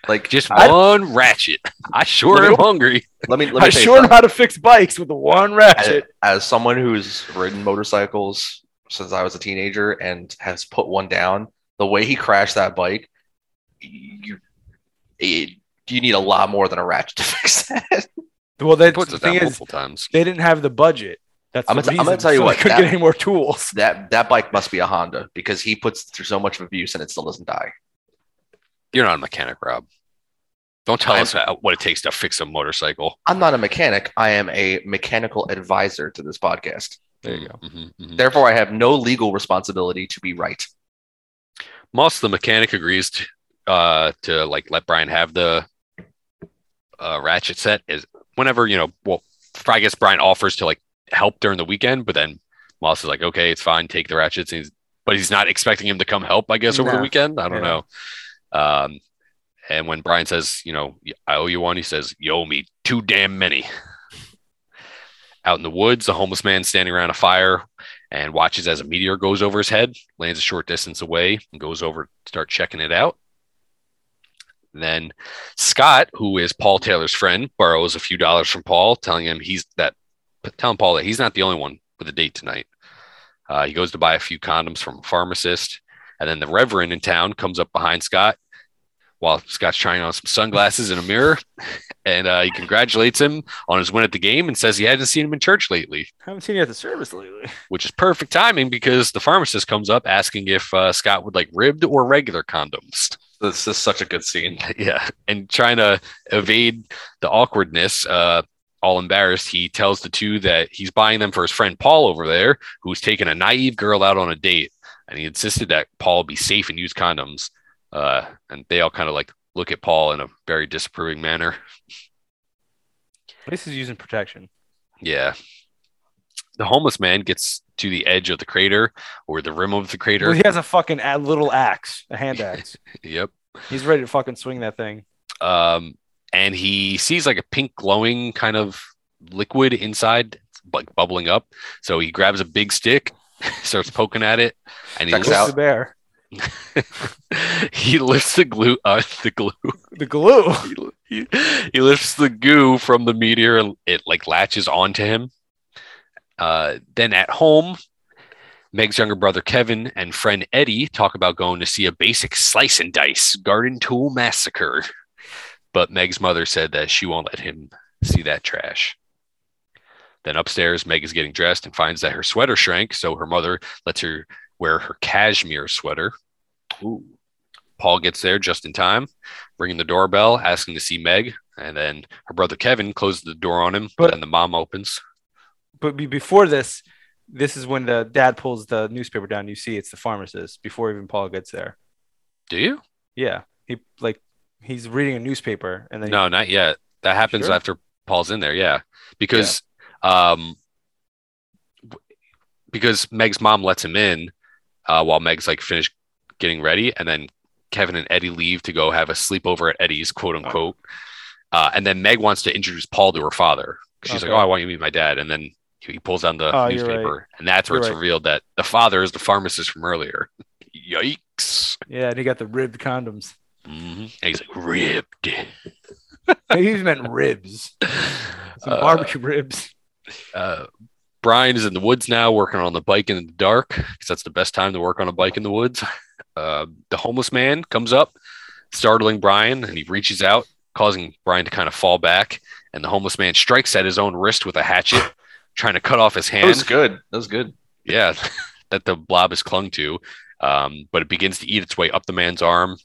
Like, Just I- one ratchet. I sure Let am hungry. let me let me I tell sure know how to fix bikes with one ratchet. as, as someone who's ridden motorcycles since I was a teenager and has put one down, the way he crashed that bike, you it, you need a lot more than a ratchet to fix that. Well, He that's the it down thing is times. they didn't have the budget. That's I'm the gonna t- I'm gonna tell you so what, They couldn't that- get any more tools. that that bike must be a Honda because he puts through so much of abuse and it still doesn't die. You're not a mechanic, Rob. Don't tell I'm- us what it takes to fix a motorcycle. I'm not a mechanic. I am a mechanical advisor to this podcast. There you go. Mhm, mhm. Therefore, I have no legal responsibility to be right. Moss, the mechanic, agrees to uh to like let Brian have the uh, ratchet set. Is whenever you know, well, I guess Brian offers to like help during the weekend, but then Moss is like, okay, it's fine, take the ratchets. And he's, but he's not expecting him to come help. I guess over the weekend. I don't Yeah. know. Um, and when Brian says, you know, I owe you one, he says, you owe me too damn many. Out in the woods, a homeless man standing around a fire and watches as a meteor goes over his head, lands a short distance away, and goes over to start checking it out. Then Scott, who is Paul Taylor's friend, borrows a few dollars from Paul, telling him he's that telling Paul that he's not the only one with a date tonight. Uh, he goes to buy a few condoms from a pharmacist, and then the Reverend in town comes up behind Scott while Scott's trying on some sunglasses in a mirror, and uh, he congratulates him on his win at the game and says he hadn't seen him in church lately I haven't seen you at the service lately. which is perfect timing because the pharmacist comes up asking if uh, Scott would like ribbed or regular condoms. This is such a good scene. yeah, and trying to evade the awkwardness, uh, all embarrassed, he tells the two that he's buying them for his friend Paul over there, who's taking a naive girl out on a date, and he insisted that Paul be safe and use condoms. Uh, and they all kind of like look at Paul in a very disapproving manner. At least he's using protection. Yeah. The homeless man gets to the edge of the crater or the rim of the crater. Well, he has a fucking a little axe, a hand axe. Yep. He's ready to fucking swing that thing. Um, and he sees like a pink glowing kind of liquid inside, like bubbling up. So he grabs a big stick, starts poking at it, and he Checks lifts, out. the bear. he lifts the glue, uh, the glue. The glue. He, he lifts the goo from the meteor and it like latches onto him. Uh, then at home, Meg's younger brother Kevin and friend Eddie talk about going to see a basic slice and dice garden tool massacre. But Meg's mother said that she won't let him see that trash. Then upstairs, Meg is getting dressed and finds that her sweater shrank, so her mother lets her wear her cashmere sweater. Ooh. Paul gets there just in time, ringing the doorbell, asking to see Meg. And then her brother Kevin closes the door on him, But- but then the mom opens. But before this, this is when the dad pulls the newspaper down. You see, it's the pharmacist before even Paul gets there. Do you? Yeah, he like he's reading a newspaper and then No, not yet. That happens Sure? after Paul's in there. Yeah, because um, because Meg's mom lets him in uh, while Meg's like finished getting ready, and then Kevin and Eddie leave to go have a sleepover at Eddie's quote unquote. Uh, and then Meg wants to introduce Paul to her father. She's Okay. like, "Oh, I want you to meet my dad," and then he pulls down the Oh, newspaper, and that's where You're it's right. revealed that the father is the pharmacist from earlier. Yikes! yeah, and he got the ribbed condoms. hmm And he's like ribbed. He even meant ribs, some Uh, barbecue ribs. uh, Brian is in the woods now working on the bike in the dark because that's the best time to work on a bike in the woods. Uh, the homeless man comes up, startling Brian, and he reaches out, causing Brian to kind of fall back. And the homeless man strikes at his own wrist with a hatchet, trying to cut off his hand. That was good. That was good. Yeah, that the blob is clung to. Um, but it begins to eat its way up the man's arm,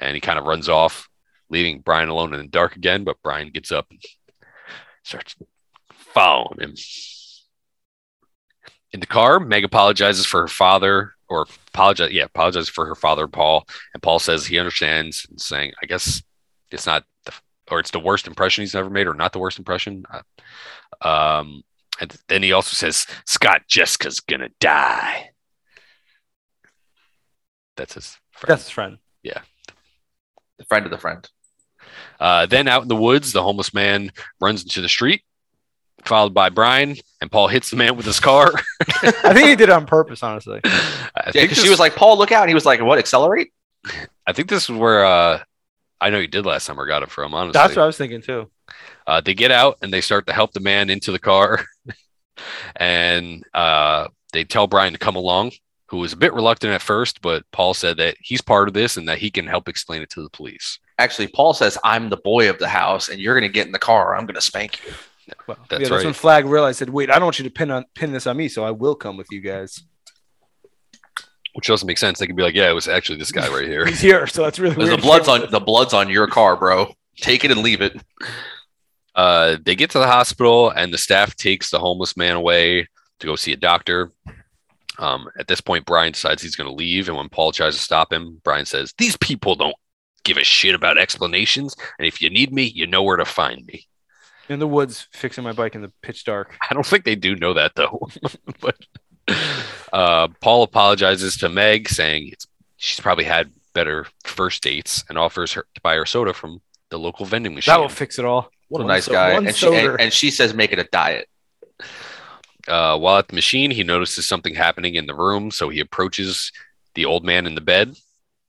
and he kind of runs off, leaving Brian alone in the dark again. But Brian gets up and starts following him. In the car, Meg apologizes for her father, or apologize, yeah, apologizes for her father, Paul. And Paul says he understands, and saying, I guess it's not, the, or it's the worst impression he's ever made, or not the worst impression. Uh, Um, and then he also says, Scott Jessica's gonna die. That's his friend. That's his friend. Yeah. The friend of the friend. Uh, then out in the woods, the homeless man runs into the street, followed by Brian, and Paul hits the man with his car. I think he did it on purpose, honestly. I Yeah, because she was like, Paul, look out. And he was like, what, accelerate? I think this is where uh, I know you did last time or got it from. Honestly, That's what I was thinking too. Uh, they get out and they start to help the man into the car, and uh, they tell Brian to come along, who was a bit reluctant at first, but Paul said that he's part of this and that he can help explain it to the police. Actually, Paul says, I'm the boy of the house and you're going to get in the car. I'm going to spank you. Well, That's yeah, that's right. when Flagg realized, said, "Wait, I don't want you to pin on pin this on me, so I will come with you guys." Which doesn't make sense. They could be like, "Yeah, it was actually this guy right here." He's here, so that's really There's the blood's on the blood's on your car, bro. Take it and leave it. Uh, they get to the hospital, and the staff takes the homeless man away to go see a doctor. Um, at this point, Brian decides he's going to leave, and when Paul tries to stop him, Brian says, "These people don't give a shit about explanations, and if you need me, you know where to find me." in the woods, fixing my bike in the pitch dark. I don't think they do know that though. but uh, Paul apologizes to Meg, saying it's, she's probably had better first dates, and offers her to buy her soda from the local vending machine. That will fix it all. What a One nice so- guy. And she, and, and she says, make it a diet. Uh, while at the machine, he notices something happening in the room, so he approaches the old man in the bed.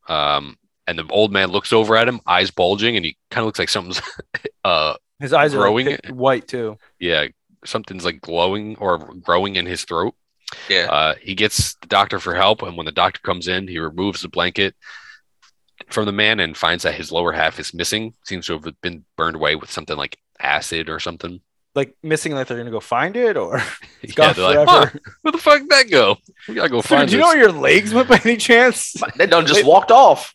Um, and the old man looks over at him, eyes bulging, and he kind of looks like something's, uh, His eyes are Growing like, white too. yeah, something's like glowing or growing in his throat. Yeah. Uh, he gets the doctor for help, and when the doctor comes in, he removes the blanket from the man and finds that his lower half is missing. Seems to have been burned away with something like acid or something. Like missing, like they're gonna go find it, or yeah, gone they're like, forever. "Huh, where the fuck did that go? We gotta go Dude, find do you this. know where your legs went by any chance? They done just walked off.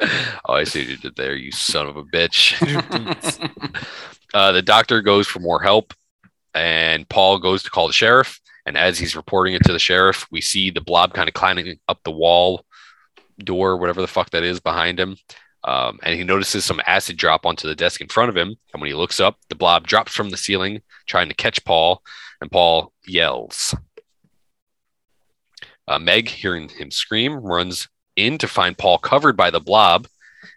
oh, I see what you did there, you son of a bitch. uh, the doctor goes for more help, and Paul goes to call the sheriff. And as he's reporting it to the sheriff, we see the blob kind of climbing up the wall door, whatever the fuck that is behind him. Um, and he notices some acid drop onto the desk in front of him. And when he looks up, the blob drops from the ceiling, trying to catch Paul. And Paul yells. Uh, Meg, hearing him scream, runs in to find Paul covered by the blob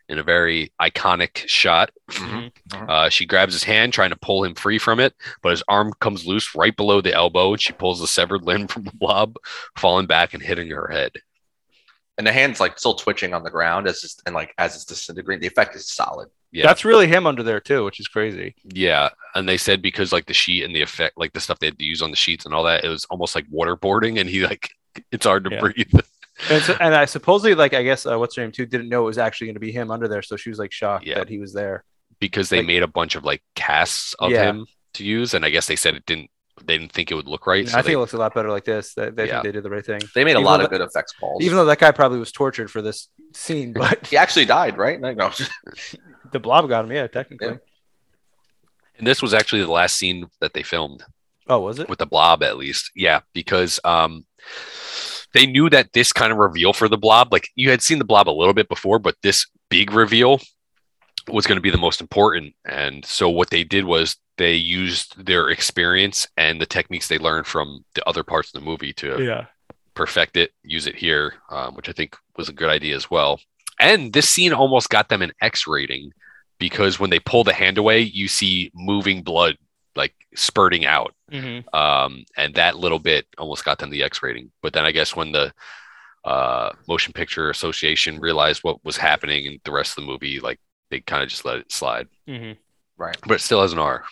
in a very iconic shot. Mhm. Mhm. Uh, she grabs his hand, trying to pull him free from it, but his arm comes loose right below the elbow, and she pulls the severed limb from the blob, falling back and hitting her head. And the hand's like still twitching on the ground as it's, and like as it's disintegrating. The effect is solid. Yeah. That's really him under there too, which is crazy. Yeah, and they said because like the sheet and the effect, like the stuff they had to use on the sheets and all that, it was almost like waterboarding, and he like it's hard to Yeah. breathe. And, so, and I supposedly like I guess uh, what's her name too didn't know it was actually going to be him under there, so she was like shocked Yeah. that he was there. because they Like- made a bunch of like casts of Yeah. him to use, and I guess they said it didn't. They didn't think it would look right. I so think they- it looks a lot better like this. They, they Yeah. think they did the right thing. They made a Even lot though of good effects calls. Even though that guy probably was tortured for this scene, but he actually died, right? No, no. the blob got him. Yeah, technically. Yeah. and this was actually the last scene that they filmed. Oh, was it? with the blob at least yeah because um they knew that this kind of reveal for the blob like you had seen the blob a little bit before but this big reveal was going to be the most important and so what they did was they used their experience and the techniques they learned from the other parts of the movie to Yeah. perfect it use it here um, which i think was a good idea as well and this scene almost got them an x rating because when they pull the hand away you see moving blood like spurting out Mm-hmm. um, and that little bit almost got them the X rating. But then I guess when the uh, Motion Picture Association realized what was happening in the rest of the movie, like they kind of just let it slide. Mm-hmm. right. But it still has an R.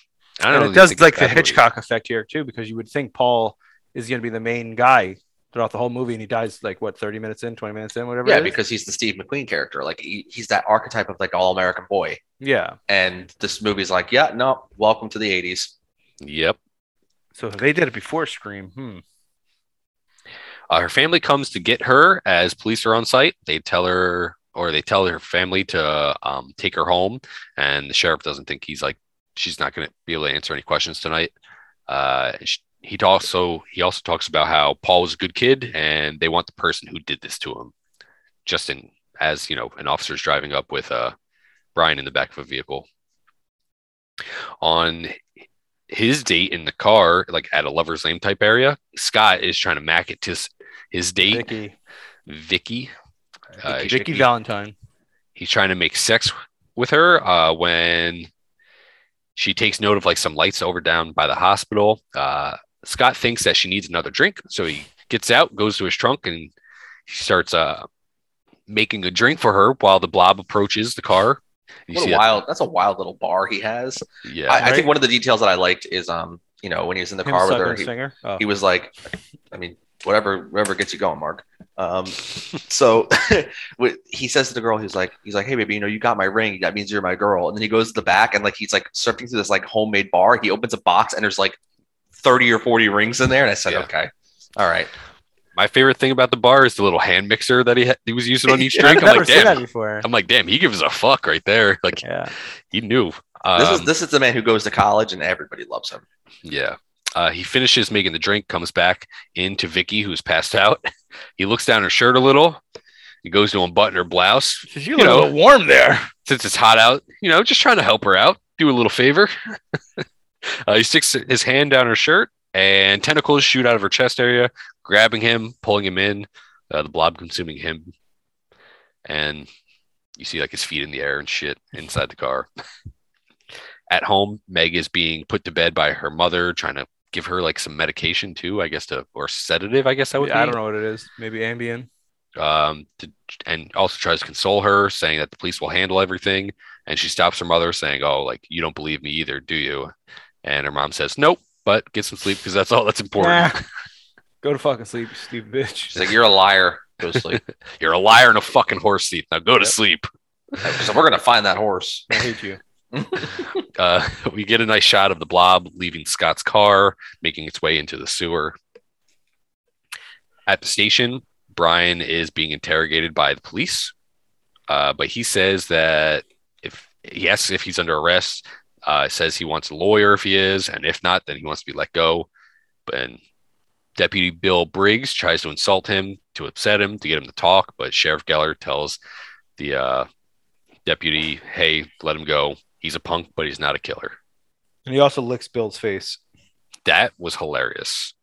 I And don't know. it does like the that movie- Hitchcock effect here too, because you would think Paul is going to be the main guy throughout the whole movie, and he dies like what thirty minutes in, twenty minutes in, whatever. Yeah, it is. because he's the Steve McQueen character. Like he, he's that archetype of like all American boy. yeah. And this movie's like, yeah, no, welcome to the 80s. Yep. So they did it before Scream. Hmm. Uh, her family comes to get her as police are on site. They tell her, or they tell her family to um, take her home, and the sheriff doesn't think he's like she's not going to be able to answer any questions tonight. Uh, sh- he also he also talks about how Paul was a good kid, and they want the person who did this to him. Just in as you know, an officer's driving up with uh, Brian in the back of a vehicle. On his date in the car, like at a lover's lane type area, Scott is trying to mac it to his date, Vicky, Vicky. Uh, Vicky, he- Vicky Valentine. he's trying to make sex with her uh, when she takes note of like some lights over down by the hospital. Uh, Scott thinks that she needs another drink, so he gets out, goes to his trunk, and he starts uh, making a drink for her while the blob approaches the car. You What see a that- wild, that's a wild little bar he has. yeah, I, I think one of the details that I liked is, um, you know, when he was in the Him car with her, he. Oh. he was like, I mean, whatever, whatever gets you going, Mark. Um, so he says to the girl, he's like, he's like, hey, baby, you know, you got my ring. That means you're my girl. And then he goes to the back and like he's like surfing through this like homemade bar. He opens a box and there's like 30 or 40 rings in there. And I said, Yeah. okay, all right. my favorite thing about the bar is the little hand mixer that he ha- he was using on each Yeah, drink. I've I'm never like, seen that damn. before. I'm like, damn. He gives a fuck right there. Like Yeah. he knew. This is Um, this is the man who goes to college and everybody loves him. Yeah. Uh, he finishes making the drink, comes back into Vicky, who's passed out. He looks down her shirt a little. He goes to unbutton her blouse. You You look a know. little warm there. Since it's hot out, you know, just trying to help her out, do a little favor. uh, he sticks his hand down her shirt, and tentacles shoot out of her chest area, grabbing him, pulling him in, uh, the blob consuming him. And you see like his feet in the air and shit inside the car. At home, Meg is being put to bed by her mother, trying to give her like some medication too, I guess, to or sedative, I guess that would I be. don't know what it is. Maybe Ambien. Um, to, and also tries to console her, saying that the police will handle everything. And she stops her mother, saying, "Oh, like you don't believe me either, do you?" And her mom says, "Nope, but get some sleep because that's all that's important." Nah. Go to fucking sleep, you stupid bitch. She's like, you're a liar. Go to sleep. You're a liar in a fucking horse seat. Now go to sleep. so we're gonna find that horse. I hate you. Uh, we get a nice shot of the blob leaving Scott's car, making its way into the sewer. At the station, Brian is being interrogated by the police, uh, but he says that if he asks if he's under arrest, uh, says he wants a lawyer if he is, and if not, then he wants to be let go. But Deputy Bill Briggs tries to insult him to upset him to get him to talk, but Sheriff Geller tells the uh, deputy, "Hey, let him go. He's a punk, but he's not a killer." And he also licks Bill's face. That was hilarious.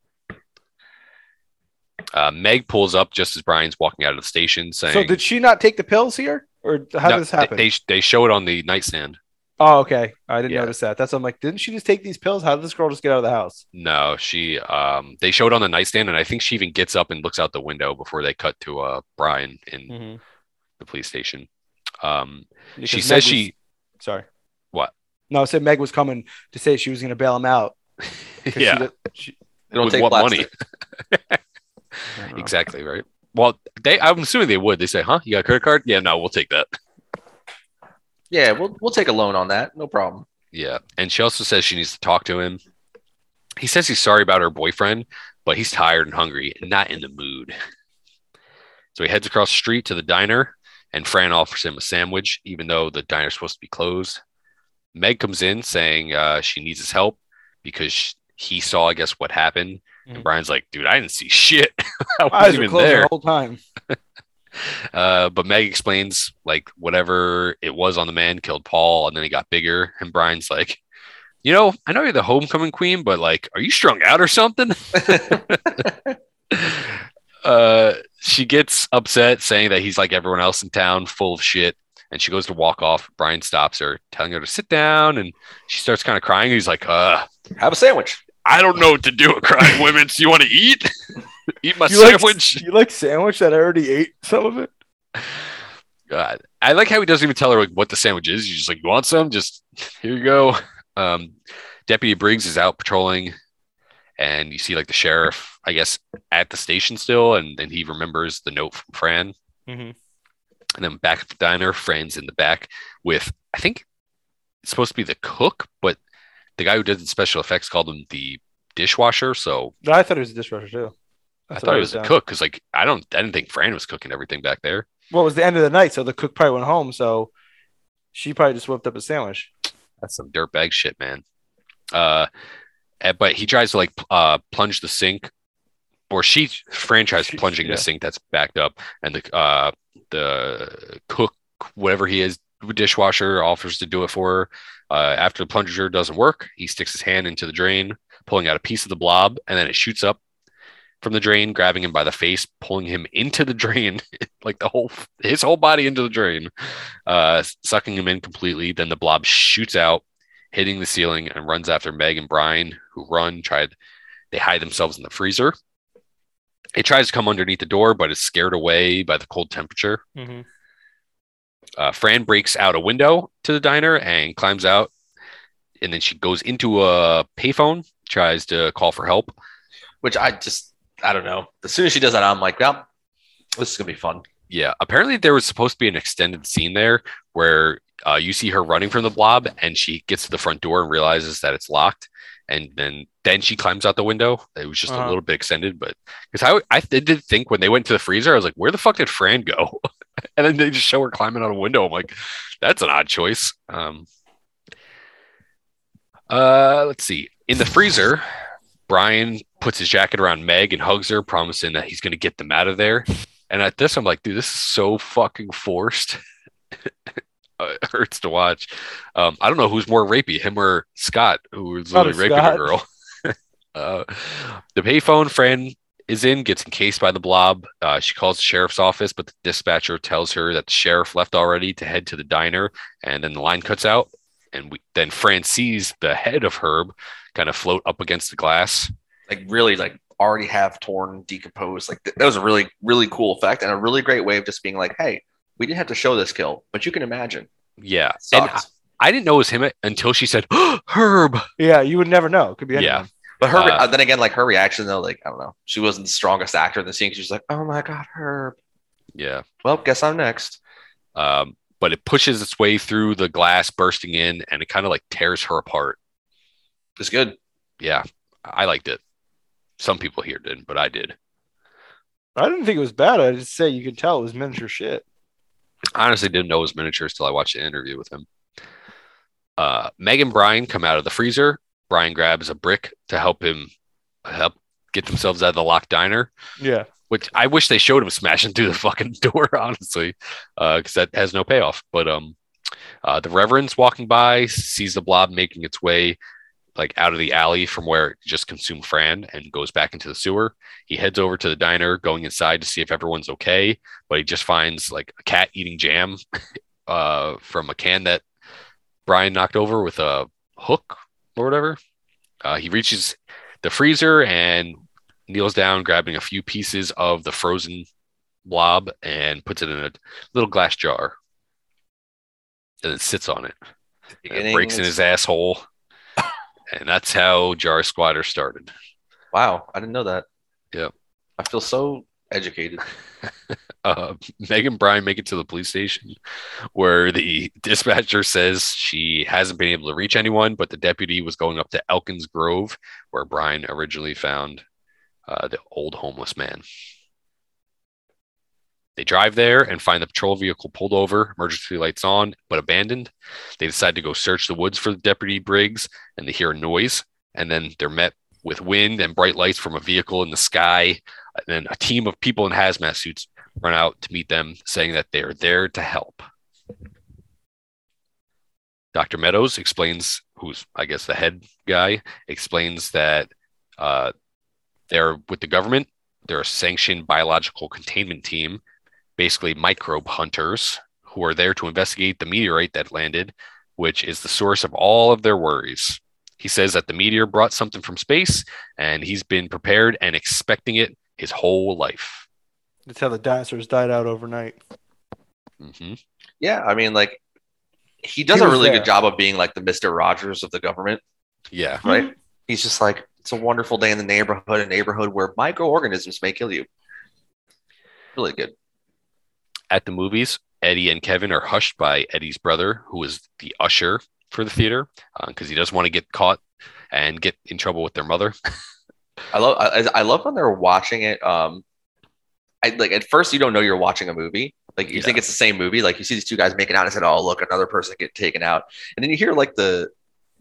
Uh, Meg pulls up just as Brian's walking out of the station, saying, So did she not take the pills here, or how No, did this happen? They, they show it on the nightstand. Oh, okay. I didn't Yeah. notice that. That's I'm like, didn't she just take these pills? How did this girl just get out of the house? No, she um they showed on the nightstand and I think she even gets up and looks out the window before they cut to uh Brian in Mm-hmm. the police station. Um she Because says Meg was- she Sorry. What? No, I said Meg was coming to say she was going to bail him out. yeah, did- she- They don't with take what money? Exactly, right? Well, they I'm assuming they would. They say, "Huh? You got a credit card?" Yeah, no, we'll take that. Yeah, we'll we'll take a loan on that. No problem. Yeah. And she also says she needs to talk to him. He says he's sorry about her boyfriend, but he's tired and hungry and not in the mood. So he heads across the street to the diner, and Fran offers him a sandwich, even though the diner's supposed to be closed. Meg comes in saying uh, she needs his help because sh- he saw, I guess, what happened. And Mhm. Brian's like, dude, I didn't see shit. I wasn't were even closed there. the whole time. Uh, but Meg explains like whatever it was on the man killed Paul, and then he got bigger. And Brian's like, you know, I know you're the homecoming queen, but like, are you strung out or something? uh, she gets upset, saying that he's like everyone else in town, full of shit. And she goes to walk off. Brian stops her, telling her to sit down, and she starts kind of crying. He's like, uh, Have a sandwich. I don't know what to do with crying women. So you want to eat? eat my You like- sandwich? You like sandwich that I already ate some of it? God, I like how he doesn't even tell her like what the sandwich is. He's just like, "You want some? Just here you go." Um, Deputy Briggs is out patrolling, and you see like the sheriff, I guess, at the station still, and then he remembers the note from Fran. Mhm. And then back at the diner, friends in the back with I think it's supposed to be the cook, but the guy who did the special effects called him the dishwasher. So No, I thought it was a dishwasher too. I thought it was a cook because like I don't I didn't think Fran was cooking everything back there. Well, it was the end of the night, so the cook probably went home. So she probably just whipped up a sandwich. That's some dirtbag shit, man. Uh, eh, but he tries to like uh plunge the sink, or she Fran tries She- plunging yeah. the sink that's backed up, and the uh the cook, whatever he is, dishwasher offers to do it for her. Uh, after the plunger doesn't work, he sticks his hand into the drain, pulling out a piece of the blob, and then it shoots up from the drain, grabbing him by the face, pulling him into the drain, like the whole his whole body into the drain, uh, sucking him in completely. Then the blob shoots out, hitting the ceiling, and runs after Meg and Brian, who run. Tried they hide themselves in the freezer. It tries to come underneath the door, but is scared away by the cold temperature. Mhm. Uh, Fran breaks out a window to the diner and climbs out, and then she goes into a payphone, tries to call for help. Which I just I don't know. As soon as she does that, I'm like, well, this is gonna be fun. Yeah, apparently there was supposed to be an extended scene there where uh, you see her running from the blob, and she gets to the front door and realizes that it's locked, and then then she climbs out the window. It was just a Uh-huh. little bit extended, but because I I did think when they went to the freezer, I was like, where the fuck did Fran go? and then they just show her climbing out a window. I'm like, that's an odd choice. Um, uh, let's see. In the freezer, Brian puts his jacket around Meg and hugs her, promising that he's going to get them out of there. And at this, I'm like, dude, this is so fucking forced. Uh, it hurts to watch. Um, I don't know who's more rapey, him or Scott, who is was Probably literally raping Scott. a girl. uh, the payphone Fran is in, gets encased by the blob. Uh, she calls the sheriff's office, but the dispatcher tells her that the sheriff left already to head to the diner, and then the line cuts out. And we, then Fran sees the head of Herb kind of float up against the glass. Like really, like already have torn, decomposed. Like th- that was a really, really cool effect and a really great way of just being like, hey, we didn't have to show this kill, but you can imagine. Yeah, and I, I didn't know it was him until she said Herb. Yeah, you would never know. It could be anyone. Yeah. But her, Uh, uh, then again, like her reaction though, like I don't know, she wasn't the strongest actor in the scene. She's like, "Oh my god, Herb. Yeah. Well, guess I'm next." um, but it pushes its way through the glass, bursting in, and it kind of like tears her apart. It's good. Yeah, I liked it. Some people here didn't, but I did. I didn't think it was bad. I just say you could tell it was miniature shit. I honestly didn't know was miniatures till I watched the interview with him. Uh, Meg and Brian come out of the freezer. Brian grabs a brick to help him help get themselves out of the locked diner. Yeah. which I wish they showed him smashing through the fucking door, honestly, because that has no payoff. But um, uh, the Reverend's walking by, sees the blob making its way like out of the alley from where it just consumed Fran, and goes back into the sewer. He heads over to the diner, going inside to see if everyone's okay, but he just finds like a cat eating jam uh, from a can that Brian knocked over with a hook or whatever. Uh, he reaches the freezer and kneels down, grabbing a few pieces of the frozen blob and puts it in a little glass jar. And it sits on it. And it breaks in his asshole. And that's how Jar Squatter started. Wow, I didn't know that. Yep. I feel so educated. uh, Meg and Brian make it to the police station where the dispatcher says she hasn't been able to reach anyone, but the deputy was going up to Elkins Grove where Brian originally found uh, the old homeless man. They drive there and find the patrol vehicle pulled over, emergency lights on, but abandoned. They decide to go search the woods for the deputy Briggs and they hear a noise. And then they're met with wind and bright lights from a vehicle in the sky. And then a team of people in hazmat suits run out to meet them, saying that they are there to help. Dr. Meadows explains, who's, I guess, the head guy, explains that uh, they're with the government. They're a sanctioned biological containment team, basically microbe hunters who are there to investigate the meteorite that landed, which is the source of all of their worries. He says that the meteor brought something from space and he's been prepared and expecting it his whole life. That's how the dinosaurs died out overnight. hmm Yeah, I mean, like he does He a really there. good job of being like the Mister Rogers of the government, Yeah. right? He's just like it's a wonderful day in the neighborhood, a neighborhood where microorganisms may kill you. Really good. At the movies, Eddie and Kevin are hushed by Eddie's brother, who is the usher for the theater, because he doesn't want to get caught and get in trouble with their mother. I love I, I love when they're watching it. Um, I like at first you don't know you're watching a movie. Like you Yeah. think it's the same movie. Like you see these two guys making out and said, "Oh, look, another person get taken out," and then you hear like the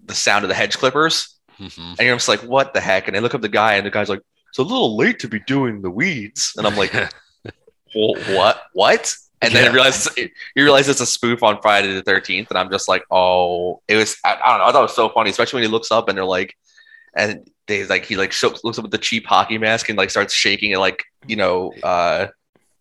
the sound of the hedge clippers, Mhm. and you're just like, "What the heck?" And they look up the guy, and the guy's like, "It's a little late to be doing the weeds," and I'm like, "Wh- "What? What?" And then Yeah. I realize you realize it's a spoof on Friday the 13th, and I'm just like, "Oh, it was." I, I don't know. I thought it was so funny, especially when he looks up and they're like, and they like he like shows, looks up with the cheap hockey mask and like starts shaking it like you know uh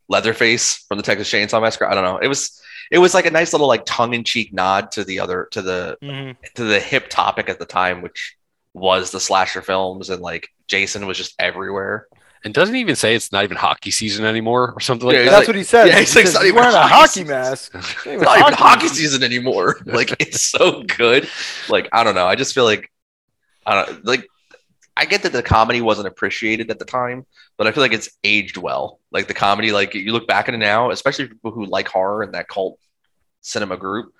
Leatherface from the Texas Chainsaw Massacre. I don't know. It was it was like a nice little like tongue in cheek nod to the other to the Mhm. to the hip topic at the time, which was the slasher films and like Jason was just everywhere. And doesn't he even say it's not even hockey season anymore or something like Yeah, that. That's like- what he said. yeah, he he's like, says, not he's even wearing a hockey hockey mask. It's not even hockey season anymore. Like it's so good. Like I don't know. I just feel like I don't like. I get that the comedy wasn't appreciated at the time, but I feel like it's aged well. Like the comedy, like you look back at it now, especially people who like horror and that cult cinema group.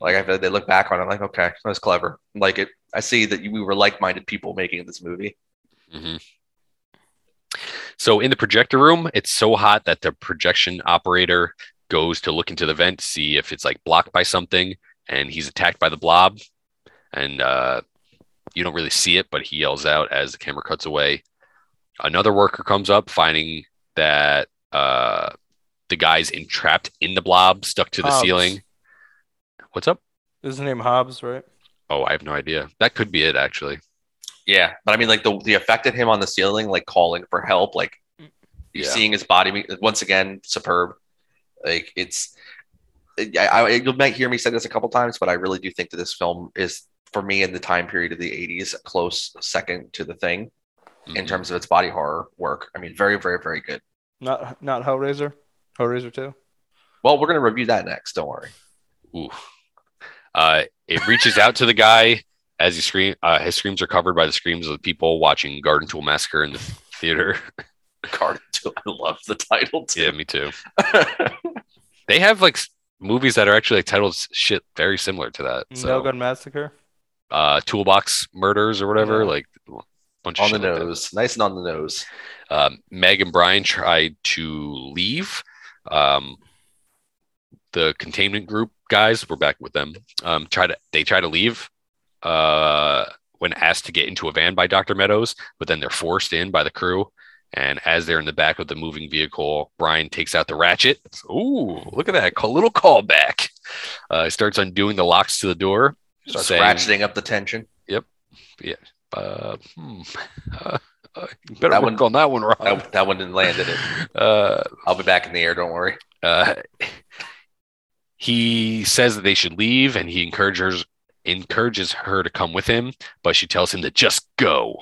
Like I feel like they look back on it like, okay, that was clever. Like it, I see that we were like-minded people making this movie. Mhm. So in the projector room, it's so hot that the projection operator goes to look into the vent see if it's like blocked by something, and he's attacked by the blob. And uh, you don't really see it, but he yells out as the camera cuts away. Another worker comes up, finding that uh, the guy's entrapped in the blob, stuck to the Hobbs. ceiling. What's up? Is his name Hobbs, right? Oh, I have no idea. That could be it, actually. Yeah, but I mean, like the the effect of him on the ceiling, like calling for help, like you're Yeah. seeing his body once again, superb. Like it's, I, I you might hear me say this a couple times, but I really do think that this film is for me in the time period of the '80s, a close second to the thing in Mhm. terms of its body horror work. I mean, very, very, very good. Not not Hellraiser. Hellraiser two. Well, we're gonna review that next. Don't worry. Ooh. Uh, it reaches out to the guy as he scream. Uh, his screams are covered by the screams of the people watching Garden Tool Massacre in the theater. Card two. I love the title too. yeah, me too. They have like movies that are actually like titled shit very similar to that. No So, Gun Massacre. uh, Toolbox Murders or whatever, Yeah. like a bunch of on the shit like nose, nice and on the nose. um, Meg and Brian tried to leave. Um, the containment group guys, we're back with them. Um, try to they try to leave uh, when asked to get into a van by Dr. Meadows, but then they're forced in by the crew. And as they're in the back of the moving vehicle, Brian takes out the ratchet. Ooh, look at that! A little callback. Uh, he starts undoing the locks to the door. Starts saying- ratcheting up the tension. Uh, hmm, uh, uh, better That work one- on that one, Rob. That, that one didn't land, did it? Uh, I'll be back in the air. Don't worry. uh, he says that they should leave and he encourages encourages her to come with him, but she tells him to just go.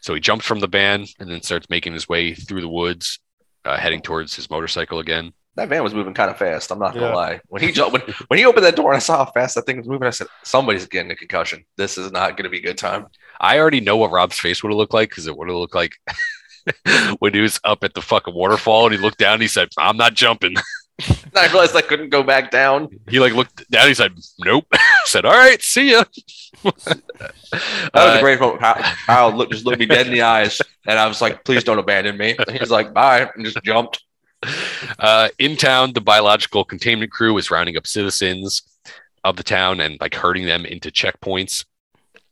So he jumps from the van and then starts making his way through the woods, uh, heading towards his motorcycle again. That van was moving kind of fast. I'm not gonna Yeah. lie. When he jumped, when, when he opened that door and I saw how fast that thing was moving, I said, "Somebody's getting a concussion. This is not gonna be a good time." I already know what Rob's face would have looked like because it would have looked like when he was up at the fucking waterfall and he looked down and he said, I'm not jumping. And I realized I couldn't go back down. He like looked down, he said, Nope. said, All right, see ya. That was Uh, a great moment. Kyle, Kyle looked, just looked me dead in the eyes, and I was like, "Please don't abandon me." He's like, "Bye," and just jumped. Uh, in town, the biological containment crew is rounding up citizens of the town and like herding them into checkpoints.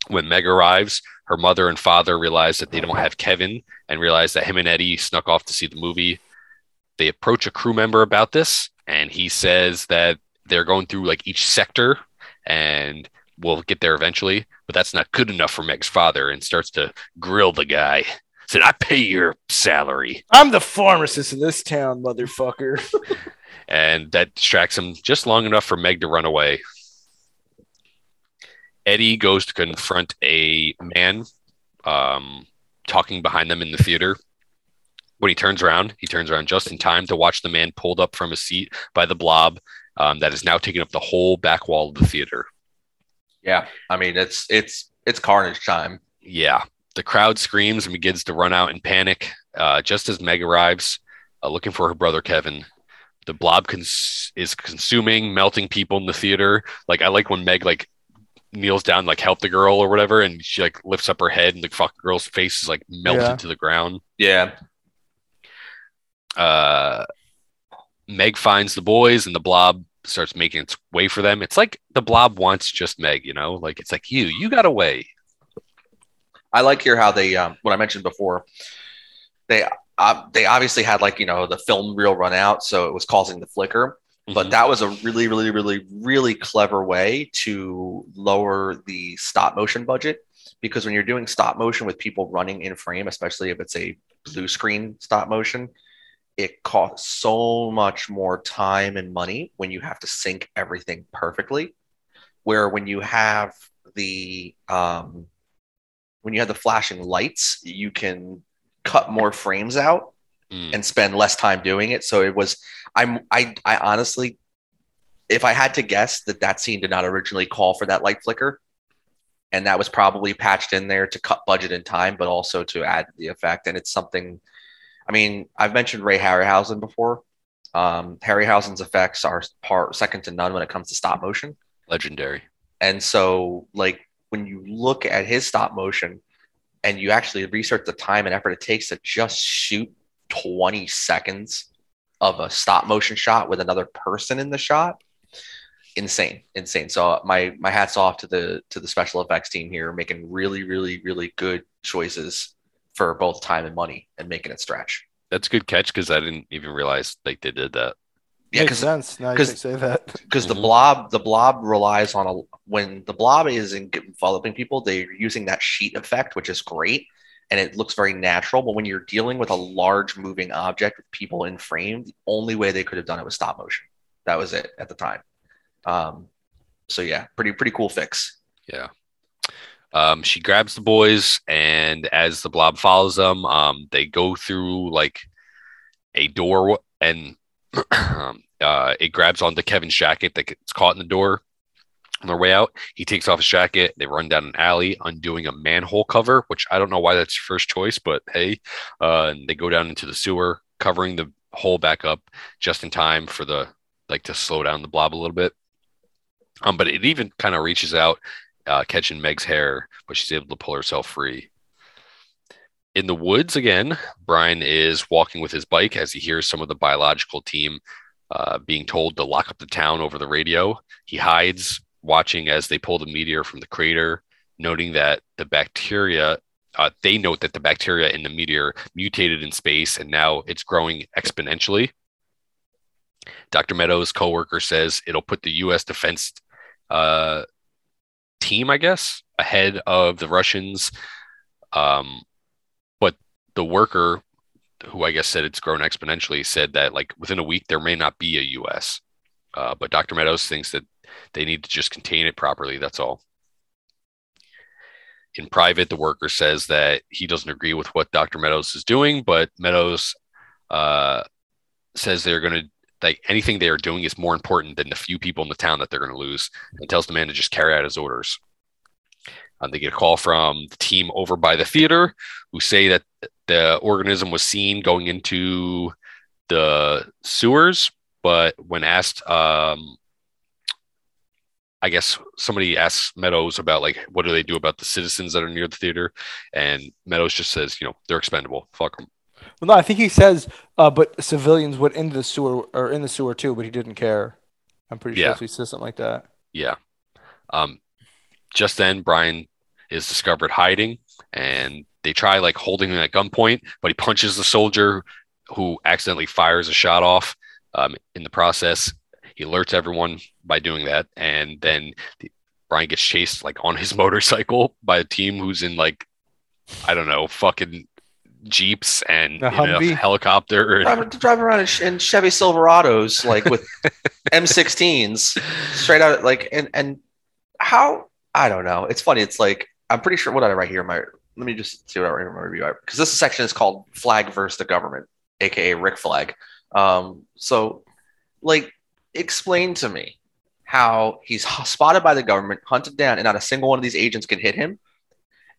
When Meg arrives, her mother and father realize that they don't have Kevin and realize that him and Eddie snuck off to see the movie. They approach a crew member about this, and he says that they're going through like each sector and we'll get there eventually, but that's not good enough for Meg's father and starts to grill the guy. Said, I pay your salary. I'm the pharmacist in this town, motherfucker. and that distracts him just long enough for Meg to run away. Eddie goes to confront a man um, talking behind them in the theater. When he turns around, he turns around just in time to watch the man pulled up from his seat by the blob um, that is now taking up the whole back wall of the theater. Yeah, I mean, it's it's it's carnage time. Yeah, the crowd screams and begins to run out in panic. Uh, just as Meg arrives, uh, looking for her brother Kevin, the blob cons- is consuming, melting people in the theater. Like I like when Meg like kneels down, like help the girl or whatever, and she like lifts up her head, and the fuck girl's face is like melted Yeah. to the ground. Yeah, Uh, Meg finds the boys, and the blob starts making its way for them. It's like the blob wants just Meg, you know, like it's like you, you got away. I like here how they um, what I mentioned before. They uh, they obviously had like you know the film reel run out, so it was causing the flicker. But Mhm. that was a really, really, really, really clever way to lower the stop motion budget because when you're doing stop motion with people running in frame, especially if it's a blue screen stop motion, it costs so much more time and money when you have to sync everything perfectly. Where when you have the um, when you have the flashing lights, you can cut more frames out Mm. and spend less time doing it. So it was, I'm, I, I honestly, if I had to guess that that scene did not originally call for that light flicker, and that was probably patched in there to cut budget and time, but also to add the effect. And it's something, I mean, I've mentioned Ray Harryhausen before. Um, Harryhausen's effects are part second to none when it comes to stop motion. legendary. And so, like, when you look at his stop motion and you actually research the time and effort it takes to just shoot 20 seconds of a stop motion shot with another person in the shot, insane, insane. So my my hats off to the to the special effects team here, making really, really, really good choices for both time and money and making it stretch. That's a good catch because I didn't even realize like they did that. Yeah, Makes because sense. Now you 'cause- can say that. because the Mhm. blob the blob relies on a when the blob is in- enveloping people they're using that sheet effect which is great and it looks very natural but when you're dealing with a large moving object with people in frame the only way they could have done it was stop motion that was it at the time um so yeah pretty pretty cool fix Yeah. Um, she grabs the boys, and as the blob follows them, um, they go through like a door, and um, uh, it grabs onto Kevin's jacket that gets caught in the door. On their way out, he takes off his jacket. They run down an alley, undoing a manhole cover, which I don't know why that's your first choice, but hey. Uh, and they go down into the sewer, covering the hole back up just in time for the like to slow down the blob a little bit. Um, but it even kind of reaches out uh, catching Meg's hair, but she's able to pull herself free. In the woods again, Brian is walking with his bike as he hears some of the biological team uh, being told to lock up the town over the radio. He hides, watching as they pull the meteor from the crater, noting that the bacteria. Uh, they note that the bacteria in the meteor mutated in space and now it's growing exponentially. Dr. Meadows' coworker says it'll put the U.S. defense uh, team, I guess, ahead of the Russians. Um, but the worker, who I guess said it's grown exponentially, said that like within a week there may not be a U.S. Uh, but Dr. Meadows thinks that they need to just contain it properly. That's all. in private, the worker says that he doesn't agree with what Dr. Meadows is doing, but Meadows uh, says they're going to like anything they are doing is more important than the few people in the town that they're going to lose, and tells the man to just carry out his orders. Um, they get a call from the team over by the theater, who say that the organism was seen going into the sewers, but when asked, um, I guess somebody asks Meadows about like what do they do about the citizens that are near the theater, and Meadows just says, you know, they're expendable. Fuck them. Well, no, I think he says, uh, but civilians went into the sewer or in the sewer too, but he didn't care. I'm pretty Yeah. sure he says something like that. Yeah. Um, just then, Brian is discovered hiding, and they try like holding him at gunpoint, but he punches the soldier who accidentally fires a shot off. Um, in the process, he alerts everyone by doing that, and then the, Brian gets chased like on his motorcycle by a team who's in like I don't know, fucking jeeps and A in a helicopter. and- Driving, driving around in, in Chevy Silverados, like with M16s, straight out. Like, and and how I don't know. It's funny. It's like I'm pretty sure. What did I write here? My let me just see what I write in my review because this section is called "Flagg versus the Government," aka Rick Flag. Um, so, like, explain to me how he's spotted by the government, hunted down, and not a single one of these agents can hit him,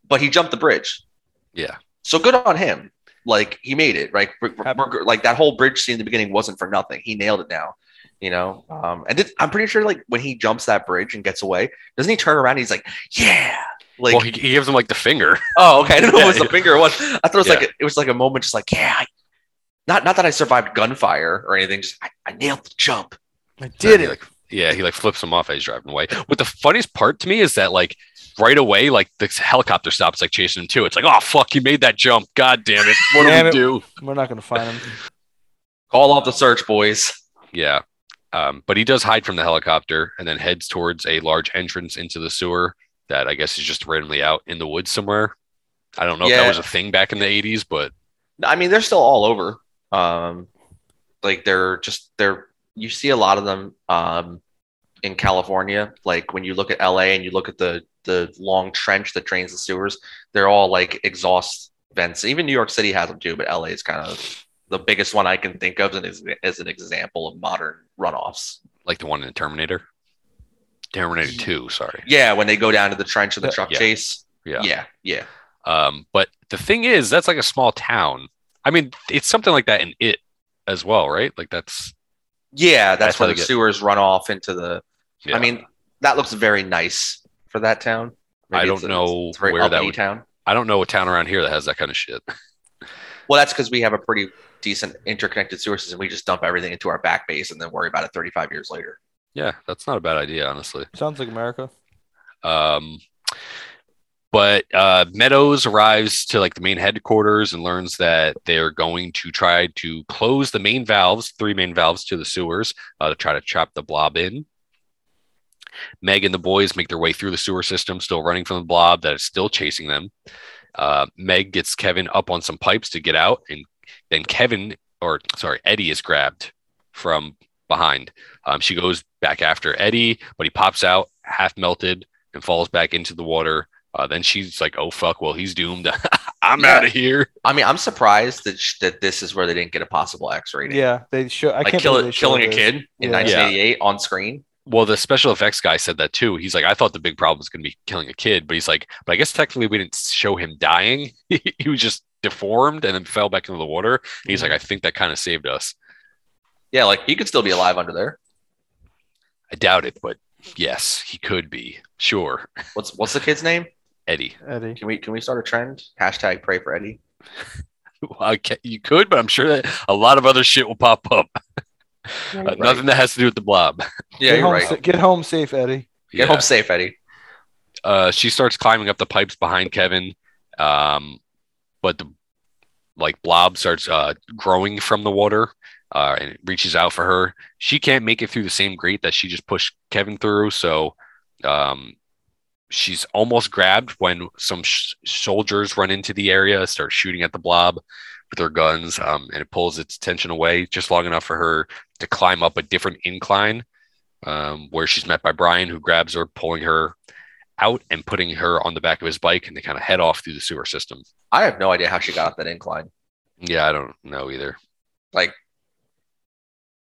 but he jumped the bridge. yeah, So good on him. Like he made it, right? We're- we're- Happy. we're- like that whole bridge scene in the beginning wasn't for nothing. He nailed it now, you know. Um, and it, I'm pretty sure, like when he jumps that bridge and gets away, doesn't he turn around? And he's like, "Yeah!" Like, well, he, he gives him like the finger. oh, okay. I didn't know Yeah, it was the finger. It was. I thought it was Yeah. like a, it was like a moment, just like, "Yeah." I, not not that I survived gunfire or anything. Just I, I nailed the jump. I did He, it. Like, yeah, he like flips him off as he's driving away. What the funniest part to me is that like right away, like the helicopter stops like chasing him too. It's like, oh fuck, he made that jump. God damn it. What Damn do we do? We're not gonna find him. Call off the search, boys. Yeah. Um, but he does hide from the helicopter and then heads towards a large entrance into the sewer that I guess is just randomly out in the woods somewhere. I don't know if that was a thing back in the 80s, but I mean, they're still all over. Um, like they're just they're you see a lot of them um, in California. Like when you look at LA and you look at the the long trench that drains the sewers, they're all like exhaust vents. Even New York City has them too, but LA is kind of the biggest one I can think of as, as an example of modern runoffs. like the one in the Terminator. Terminator 2, sorry. Yeah, when they go down to the trench of the truck Yeah. chase. Yeah. yeah, yeah. Um, but the thing is, that's like a small town. I mean, it's something like that in it as well, right? Like that's Yeah, that's That's where the get- sewers run off into the. yeah. I mean, that looks very nice for that town. I don't a- know it's a very where that would- town. I don't know a town around here that has that kind of shit. Well, that's because we have a pretty decent interconnected sewer system. We just dump everything into our back base and then worry about it 35 years later. Yeah, that's not a bad idea, honestly. Sounds like America. Um, but uh, Meadows arrives to like the main headquarters and learns that they're going to try to close the main valves, three main valves to the sewers, uh, to try to trap the blob in. Meg and the boys make their way through the sewer system, still running from the blob that is still chasing them. Uh, Meg gets Kevin up on some pipes to get out, and then Kevin, or sorry, Eddie is grabbed from behind. Um, she goes back after Eddie, but he pops out half melted and falls back into the water. Uh, then she's like, "Oh fuck! Well, he's doomed. I'm Yeah. out of here." I mean, I'm surprised that sh- that this is where they didn't get a possible X rating. Yeah, they show. I like can't kill believe they it, killing a showed this. kid in Yeah. 1988 on screen. Well, the special effects guy said that too. He's like, "I thought the big problem was going to be killing a kid," but he's like, "But I guess technically we didn't show him dying. he was just deformed and then fell back into the water." And he's like, mm-hmm. "I think that kind of saved us." Yeah, like he could still be alive under there. I doubt it, but yes, he could be. Sure, What's what's the kid's name? Eddie. Eddie. Can we can we start a trend? Hashtag pray for Eddie. Well, I ca- you could, but I'm sure that a lot of other shit will pop up. Uh, Nothing that has to do with the blob. Yeah, get you're home, right. sa- get home safe, Eddie. Get Yeah. home safe, Eddie. uh, she starts climbing up the pipes behind Kevin, um, but the like blob starts uh, growing from the water uh, and it reaches out for her. She can't make it through the same grate that she just pushed Kevin through, so um, she's almost grabbed when some sh- soldiers run into the area, start shooting at the blob with their guns, um, and it pulls its attention away just long enough for her to climb up a different incline um, where she's met by Brian, who grabs her, pulling her out and putting her on the back of his bike, and they kind of head off through the sewer system. I have no idea how she got up that incline. Yeah, I don't know either. Like,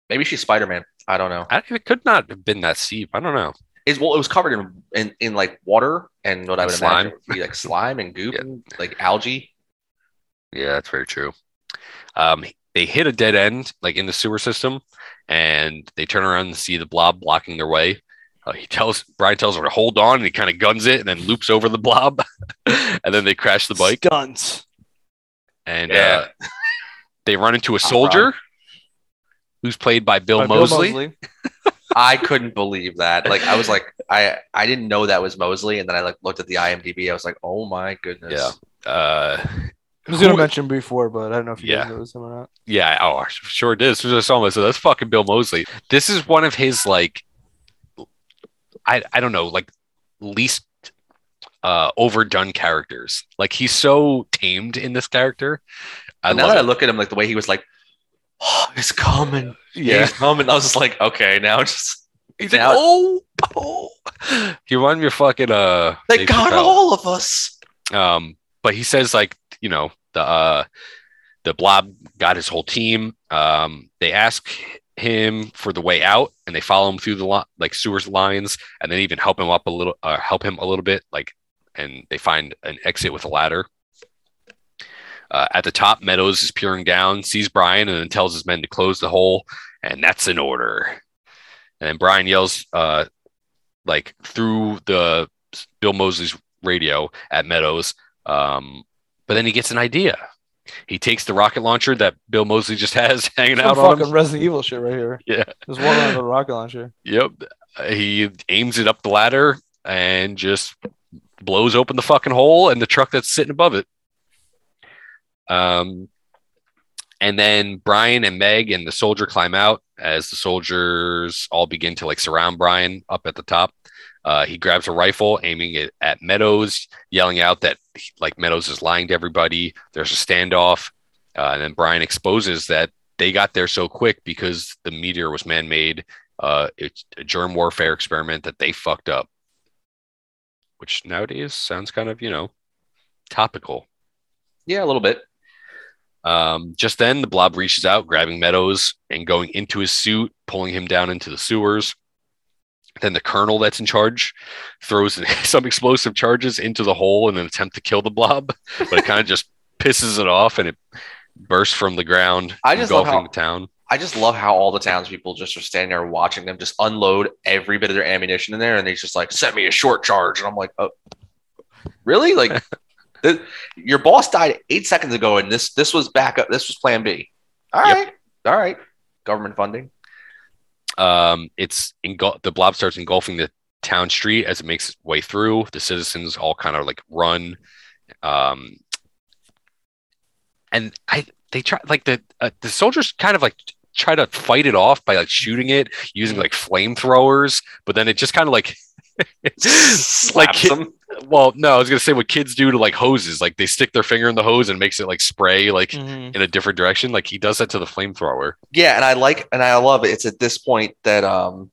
maybe she's Spider Man. I don't know. I, it could not have been that steep. I don't know. Is well, it was covered in in, in like water and what I would Slime. imagine would be like slime and goop Yeah. and like algae. Yeah, that's very true. Um, they hit a dead end, like in the sewer system, and they turn around and see the blob blocking their way. Uh, he tells Brian tells her to hold on, and he kind of guns it, and then loops over the blob, and then they crash the bike, guns and Yeah. uh, they run into a I'm soldier who's played by Bill, By Moseley. I couldn't believe that. Like I was like I I didn't know that was Moseley, and then I like looked at the IMDb. I was like, oh my goodness. Yeah. Uh, I was gonna mention before, but I don't know if you Yeah. guys know this or not. Yeah, oh, I sure did. As soon as I saw him, I said, "That's fucking Bill Moseley." This is one of his like, I I don't know, like least uh overdone characters. Like he's so tamed in this character. I And now love that I look at him, like the way he was like, oh, it's coming. Yeah, He's coming. I was just like, okay, now just he's like, oh, oh. He reminded me of fucking uh. they Dave got Chappelle. all of us. Um, but he says like you know the uh, the blob got his whole team. Um, they ask him for the way out, and they follow him through the li- like sewers lines, and then even help him up a little, uh, help him a little bit, like, and they find an exit with a ladder. Uh, at the top, Meadows is peering down, sees Brian, and then tells his men to close the hole, and that's an order. And then Brian yells, uh, like through the Bill Moseley's radio at Meadows. Um, but then he gets an idea. He takes the rocket launcher that Bill Moseley just has hanging Some out on fucking him. Resident Evil shit right here. Yeah. Just walking around with a rocket launcher. Yep. He aims it up the ladder and just blows open the fucking hole and the truck that's sitting above it. Um, and then Brian and Meg and the soldier climb out as the soldiers all begin to like surround Brian up at the top. Uh, he grabs a rifle, aiming it at Meadows, yelling out that like Meadows is lying to everybody. There's a standoff, uh, and then Brian exposes that they got there so quick because the meteor was man-made. Uh, it's a germ warfare experiment that they fucked up, which nowadays sounds kind of you know topical. Yeah, a little bit. Um, just then, the blob reaches out, grabbing Meadows and going into his suit, pulling him down into the sewers. Then the colonel that's in charge throws some explosive charges into the hole in an attempt to kill the blob, but it kind of just pisses it off and it bursts from the ground, I just love how- the town. I just love how all the townspeople just are standing there watching them just unload every bit of their ammunition in there, and he's just like, "Send me a short charge," and I'm like, "Oh, really? Like, th- your boss died eight seconds ago, and this this was backup. This was Plan B. All Yep. right, all right. Government funding. Um, it's engul- the blob starts engulfing the town street as it makes its way through. The citizens all kind of like run. Um, and I they try like the uh, the soldiers kind of like try to fight it off by like shooting it using like flamethrowers, but then it just kind of like like Slaps kid- them. well no I was gonna say what kids do to like hoses like they stick their finger in the hose and makes it like spray like Mhm. in a different direction like he does that to the flamethrower Yeah, and I like and I love it. It's at this point that um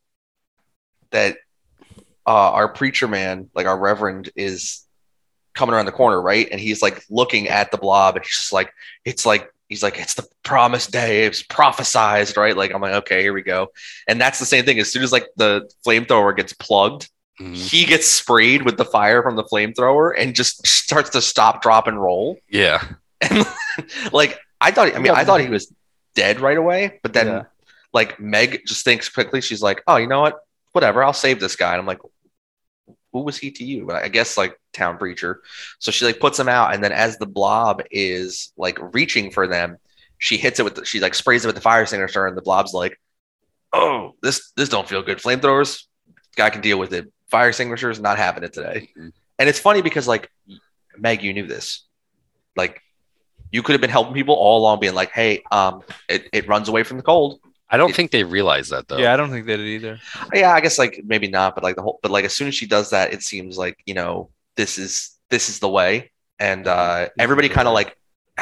that uh our preacher man, like our reverend, is coming around the corner, right? And he's like looking at the blob, and he's just like, it's like he's like, it's the promised day, it's prophesized, right? Like I'm like, okay, here we go. And that's the same thing. As soon as like the flamethrower gets plugged, Mhm. he gets sprayed with the fire from the flamethrower and just starts to stop, drop, and roll. yeah And like I thought, I mean, I thought he was dead right away, but then Yeah. like Meg just thinks quickly. She's like, "Oh, you know what? Whatever. I'll save this guy." And I'm like, "Who was he to you?" But I guess like town preacher. So she like puts him out, and then as the blob is like reaching for them, she hits it with. The, she like sprays it with the fire extinguisher, and the blob's like, "Oh, this this don't feel good. Flamethrowers, guy can deal with it. Fire extinguishers, not happening it today." Mhm. And it's funny because like Meg, you knew this, like. You could have been helping people all along, being like, "Hey, um, it, it runs away from the cold." I don't It- think they realize that though. Yeah, I don't think they did either. yeah i guess like maybe not but like the whole but like as soon as she does that it seems like you know this is this is the way and uh everybody kind of like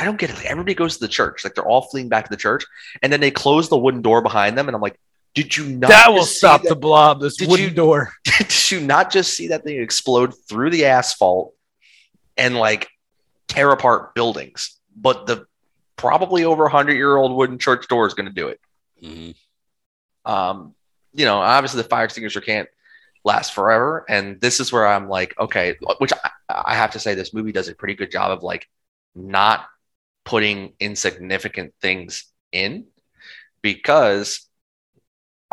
i don't get it like, everybody goes to the church like they're all fleeing back to the church and then they close the wooden door behind them and i'm like Did you not? that will stop that- the blob. This wooden you- door. did you not just see that thing explode through the asphalt and like tear apart buildings? But the probably over 100 year old wooden church door is going to do it. Mhm. Um, you know, obviously the fire extinguisher can't last forever. And this is where I'm like, okay, which I, I have to say, this movie does a pretty good job of like not putting insignificant things in because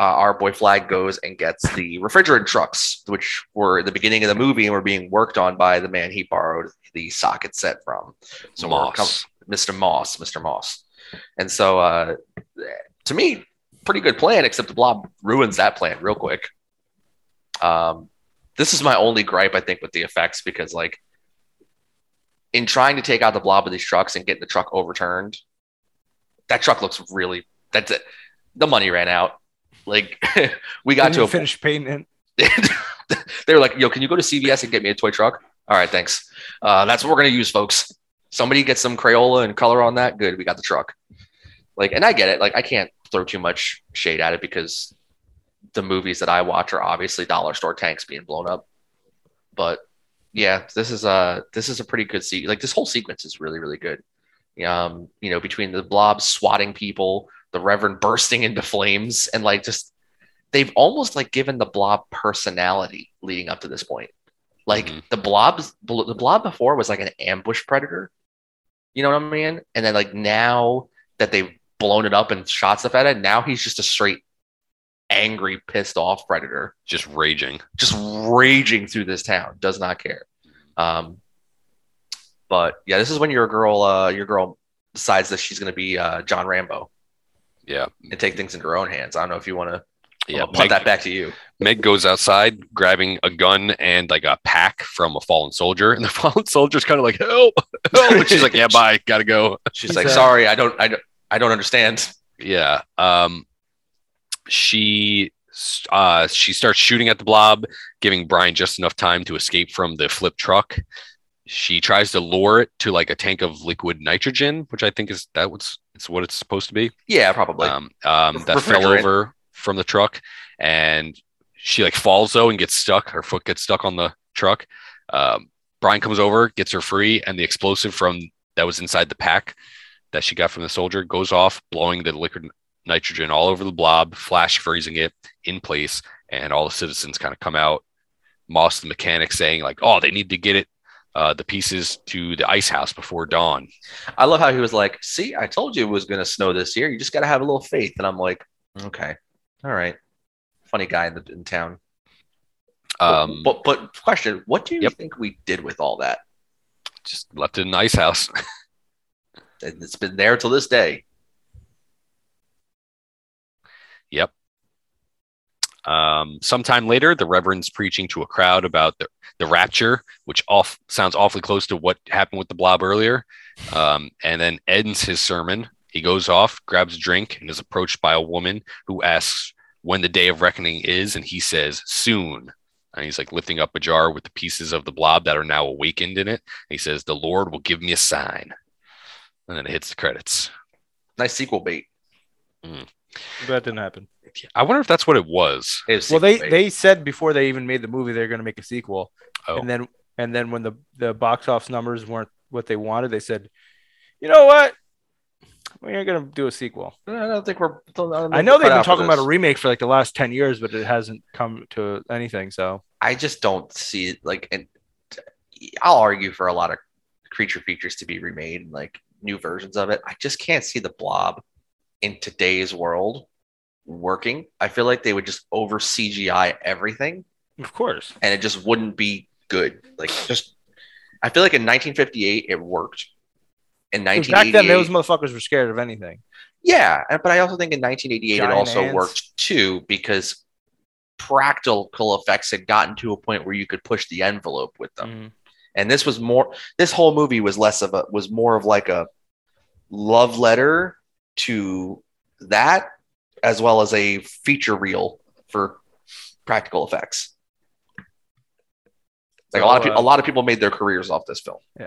uh, our boy Flagg goes and gets the refrigerant trucks, which were at the beginning of the movie and were being worked on by the man he borrowed the socket set from. So Moss. com- Mr. Moss, Mr. Moss. And so uh, to me, pretty good plan, except the blob ruins that plan real quick. Um, this is my only gripe, I think, with the effects because, like, in trying to take out the blob of these trucks and get the truck overturned, that truck looks really. That's it. The money ran out. Like, we got to a finish painting it. they were like, "Yo, can you go to CVS and get me a toy truck?" All right, thanks. Uh, that's what we're gonna use, folks. Somebody get some Crayola and color on that. Good, we got the truck. Like, and I get it. Like, I can't throw too much shade at it because the movies that I watch are obviously dollar store tanks being blown up. But yeah, this is a this is a pretty good se Like, this whole sequence is really really good. Um, you know, between the blob swatting people, the Reverend bursting into flames, and like just they've almost like given the blob personality leading up to this point. Like Mhm. the blobs, the blob before was like an ambush predator. You know what I mean? And then like now that they've blown it up and shot stuff at it, now he's just a straight angry, pissed off predator, Just raging. just raging through this town. Does not care. Um, but yeah, this is when your girl, uh, your girl decides that she's going to be uh, John Rambo Yeah. and take things into her own hands. I don't know if you want to. Yeah. punt Meg, that back to you. Meg goes outside grabbing a gun and like a pack from a fallen soldier. And the fallen soldier's kind of like, help, help. And she's like, yeah, bye. Gotta go. She's He's, like, uh, sorry, I don't, I don't, I don't understand. Yeah. Um, she uh, she starts shooting at the blob, giving Brian just enough time to escape from the flip truck. She tries to lure it to like a tank of liquid nitrogen, which I think is that what's it's what it's supposed to be. Yeah, probably. Um, um, that fell over from the truck, and she like falls though and gets stuck. Her foot gets stuck on the truck. Um, Brian comes over, gets her free, and the explosive from that was inside the pack that she got from the soldier goes off, blowing the liquid nitrogen all over the blob, flash freezing it in place, and all the citizens kind of come out. Moss, the mechanic, saying like, "Oh, they need to get it." Uh, the pieces to the ice house before dawn. I love how he was like, "See, I told you it was going to snow this year. You just got to have a little faith." And I'm like, "Okay, all right." Funny guy in, the, in town. Um, but, but but question: What do you Yep. think we did with all that? just left it in the ice house. And It's been there till this day. Yep. Um, sometime later, the Reverend's preaching to a crowd about the, the rapture, which off sounds awfully close to what happened with the blob earlier. Um, and then ends his sermon. He goes off, grabs a drink, and is approached by a woman who asks when the day of reckoning is, and he says, "Soon." And he's like lifting up a jar with the pieces of the blob that are now awakened in it. he says, "The Lord will give me a sign." And then it hits the credits. Nice sequel bait. That didn't happen. I wonder if that's what it was. It was Well, they bait. they said before they even made the movie they're going to make a sequel, Oh. and then and then when the the box office numbers weren't what they wanted, they said, you know what, we ain't going to do a sequel. I don't think we're. I, think I know we're they've been talking about a remake for like the last ten years, but it hasn't come to anything. So I just don't see it like, and I'll argue for a lot of creature features to be remade and like new versions of it. I just can't see the blob in today's world working. I feel like they would just over CGI everything of course, and it just wouldn't be good. Like, just, I feel like in 1958 it worked. In back then 1988, those motherfuckers were scared of anything. yeah, but I also think in 1988 it also ants. worked too because practical effects had gotten to a point where you could push the envelope with them. Mhm. And this was more this whole movie was less of a was more of like a love letter to that as well as a feature reel for practical effects. Like a lot of So, people uh, a lot of people made their careers off this film. Yeah.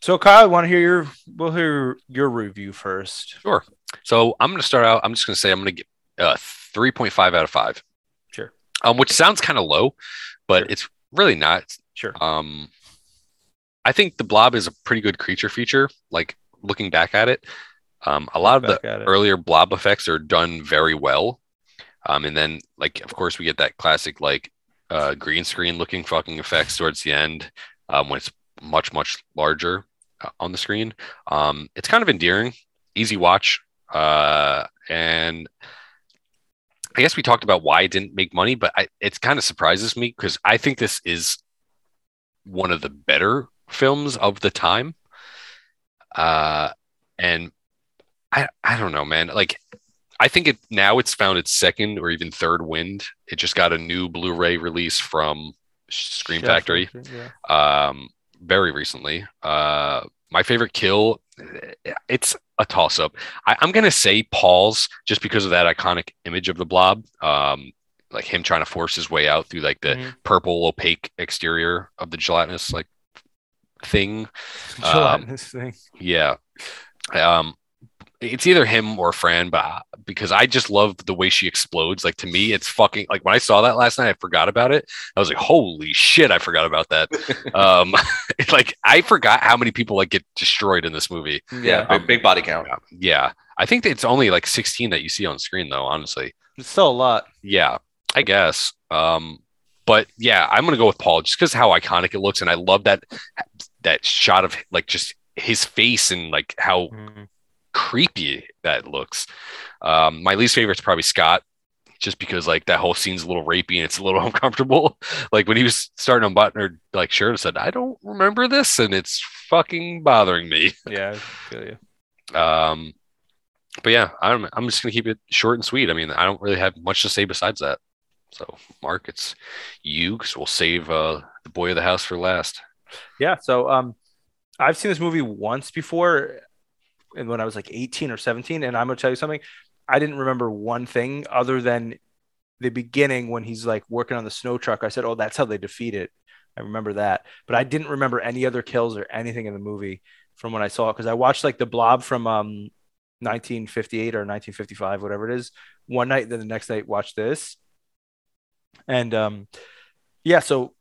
So Kyle, I want to hear your we'll hear your review first. Sure. So I'm going to start out. I'm just going to say I'm going to get uh, 3.5 out of 5. Sure. Um, which sounds kind of low, but Sure. it's really not. Sure. Um, I think the blob is a pretty good creature feature. Like looking back at it, um, a lot of the Back at it. earlier blob effects are done very well. Um, and then like of course we get that classic like uh, green screen looking fucking effects towards the end um, when it's much much larger uh, on the screen. Um, it's kind of endearing, easy watch, uh, and I guess we talked about why it didn't make money, but I, it kind of surprises me because I think this is one of the better films of the time. Uh, and I I don't know, man. Like I think it now it's found its second or even third wind. It just got a new Blu-ray release from Screen Chef Factory Yeah. um, very recently. Uh, my favorite kill, it's a toss up. I'm going to say Paul's just because of that iconic image of the blob, um, like him trying to force his way out through like the Mhm. purple opaque exterior of the gelatinous like thing. Um, Gelatinous thing. Yeah. Um, it's either him or Fran, but because I just love the way she explodes. Like to me, it's fucking like when I saw that last night, I forgot about it. I was like, holy shit, I forgot about that. um, like I forgot how many people like get destroyed in this movie. Yeah, big, big body count. Yeah. I think it's only like 16 that you see on screen though, honestly. It's still a lot. Yeah, I guess. Um, but yeah, I'm gonna go with Paul just because how iconic it looks, and I love that that shot of like just his face and like how creepy that looks. Um, my least favorite is probably Scott, just because like that whole scene's a little rapey and it's a little uncomfortable. like when he was starting to unbutton her like shirt, I said, "I don't remember this," and it's fucking bothering me. Yeah, I feel you. Um, but yeah, I'm I'm just gonna keep it short and sweet. I mean, I don't really have much to say besides that. So, Mark, it's you because we'll save uh, the boy of the house for last. Yeah. So um, I've seen this movie once before, and when I was like 18 or 17, and I'm gonna tell you something. I didn't remember one thing other than the beginning when he's like working on the snow truck. I said, "Oh, that's how they defeat it." I remember that, but I didn't remember any other kills or anything in the movie from when I saw it because I watched like the Blob from um 1958 or 1955, whatever it is, one night. Then the next night, watched this, and um, yeah. So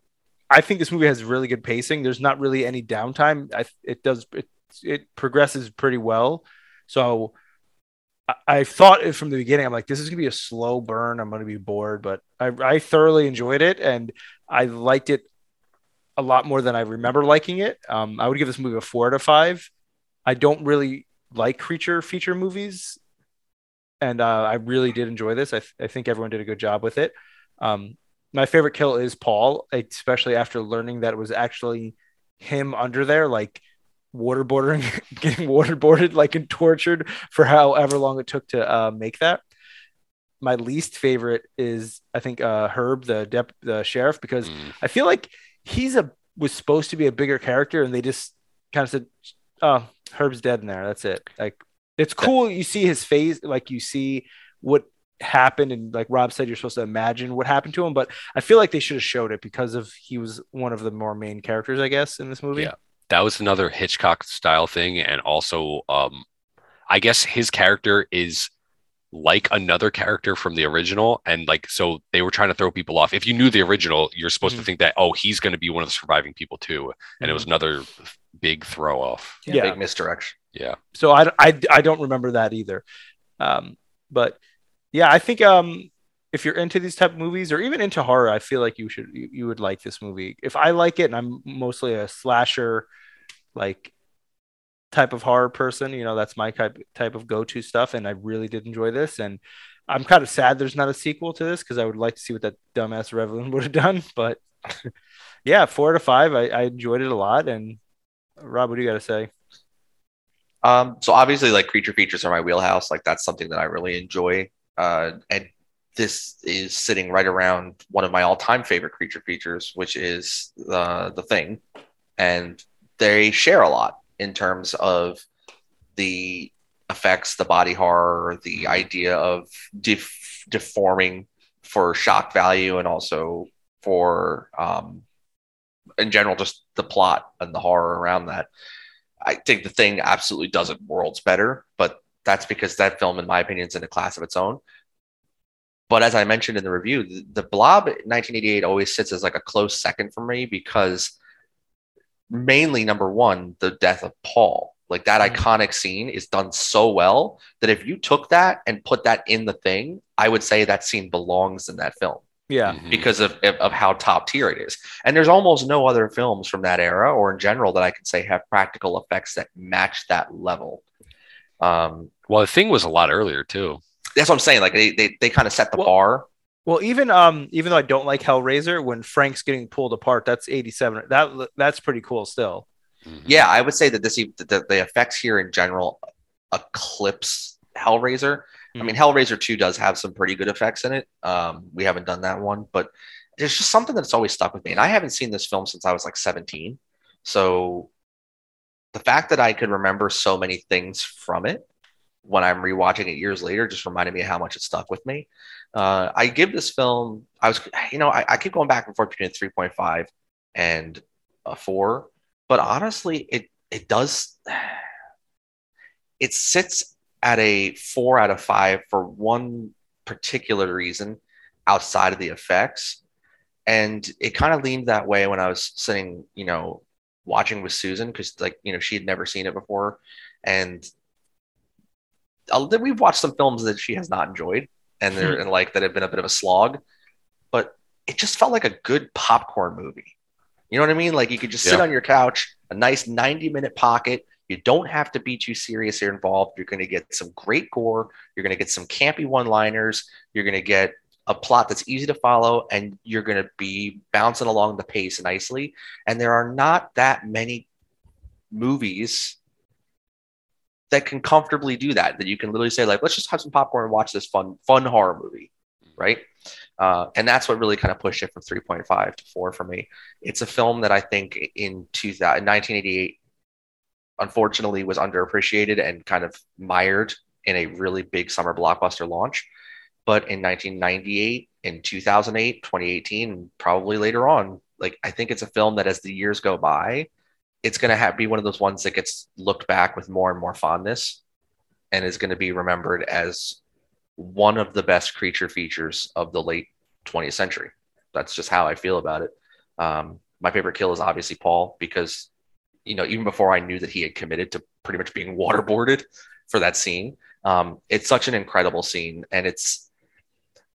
I think this movie has really good pacing. There's not really any downtime. I, it does it, it progresses pretty well. So I, I thought from the beginning. I'm like, this is gonna be a slow burn. I'm gonna be bored, but I, I thoroughly enjoyed it and I liked it a lot more than I remember liking it. Um, I would give this movie a four out of five. I don't really like creature feature movies, and uh, I really did enjoy this. I, th- I think everyone did a good job with it. Um, my favorite kill is Paul, especially after learning that it was actually him under there, like waterboarding, getting waterboarded, like and tortured for however long it took to uh, make that. My least favorite is I think uh, Herb, the dep- the sheriff, because Mm. I feel like he's a was supposed to be a bigger character, and they just kind of said, "Oh, Herb's dead in there. That's it." Like it's cool. You see his face, like you see what happened, and like Rob said, you're supposed to imagine what happened to him. But I feel like they should have showed it because of he was one of the more main characters, I guess, in this movie. Yeah. That was another Hitchcock style thing, and also, um, I guess his character is like another character from the original, and like so they were trying to throw people off. If you knew the original, you're supposed Mhm. to think that oh, he's going to be one of the surviving people too, and it Mhm. was another big throw off. Yeah. Big misdirection. Yeah. so I, I, I don't remember that either. Um, but yeah, I think um, if you're into these type of movies or even into horror, I feel like you should you, you would like this movie. If I like it, and I'm mostly a slasher like type of horror person, you know, that's my type type of go to stuff, and I really did enjoy this. And I'm kind of sad there's not a sequel to this because I would like to see what that dumbass Revlin would have done. But yeah, four of five. I, I enjoyed it a lot. And Rob, what do you got to say? Um, so obviously, like creature features are my wheelhouse. Like that's something that I really enjoy. Uh, and this is sitting right around one of my all-time favorite creature features, which is the the thing, and they share a lot in terms of the effects, the body horror, the idea of def- deforming for shock value, and also for um, in general just the plot and the horror around that. I think the thing absolutely does it worlds better, but that's because that film, in my opinion, is in a class of its own. But as I mentioned in the review, the, the Blob 1988 always sits as like a close second for me because mainly number one, the death of Paul. Like that Mhm. iconic scene is done so well that if you took that and put that in the thing, I would say that scene belongs in that film Yeah. Mhm. because of, of, of how top tier it is. And there's almost no other films from that era or in general that I can say have practical effects that match that level. Um, well, the thing was a lot earlier too. That's what I'm saying. Like they, they, they kind of set the Well- bar. Well, even um, even though I don't like Hellraiser, when Frank's getting pulled apart, that's '87. That that's pretty cool still. Mhm. Yeah, I would say that this the, the effects here in general eclipse Hellraiser. I mean, Hellraiser 2 does have some pretty good effects in it. Um, we haven't done that one, but there's just something that's always stuck with me. And I haven't seen this film since I was like 17. So the fact that I could remember so many things from it when I'm rewatching it years later just reminded me how much it stuck with me. Uh, I give this film, I was, you know, I, I keep going back and forth between 3.5 and a four, but honestly, it, it does, it sits at a four out of five for one particular reason outside of the effects. And it kind of leaned that way when I was sitting, you know, watching with Susan because, like, you know, she had never seen it before. And we've watched some films that she has not enjoyed and they're hmm. and like that have been a bit of a slog, but it just felt like a good popcorn movie. You know what I mean? Like you could just sit Yeah. on your couch, a nice 90 minute pocket. You don't have to be too serious or involved. You're going to get some great gore. You're going to get some campy one liners. You're going to get a plot that's easy to follow and you're going to be bouncing along the pace nicely. And there are not that many movies that can comfortably do that, that you can literally say, like, let's just have some popcorn and watch this fun, fun horror movie. Right. Uh, and that's what really kind of pushed it from 3.5 to 4 for me. It's a film that I think in 2000, 1988 unfortunately was underappreciated and kind of mired in a really big summer blockbuster launch. But in 1998, in 2008, 2018, and probably later on, like I think it's a film that as the years go by, it's going to have be one of those ones that gets looked back with more and more fondness and is going to be remembered as one of the best creature features of the late 20th century. That's just how I feel about it. Um, my favorite kill is obviously Paul because, you know, even before I knew that he had committed to pretty much being waterboarded for that scene, um, it's such an incredible scene. And it's,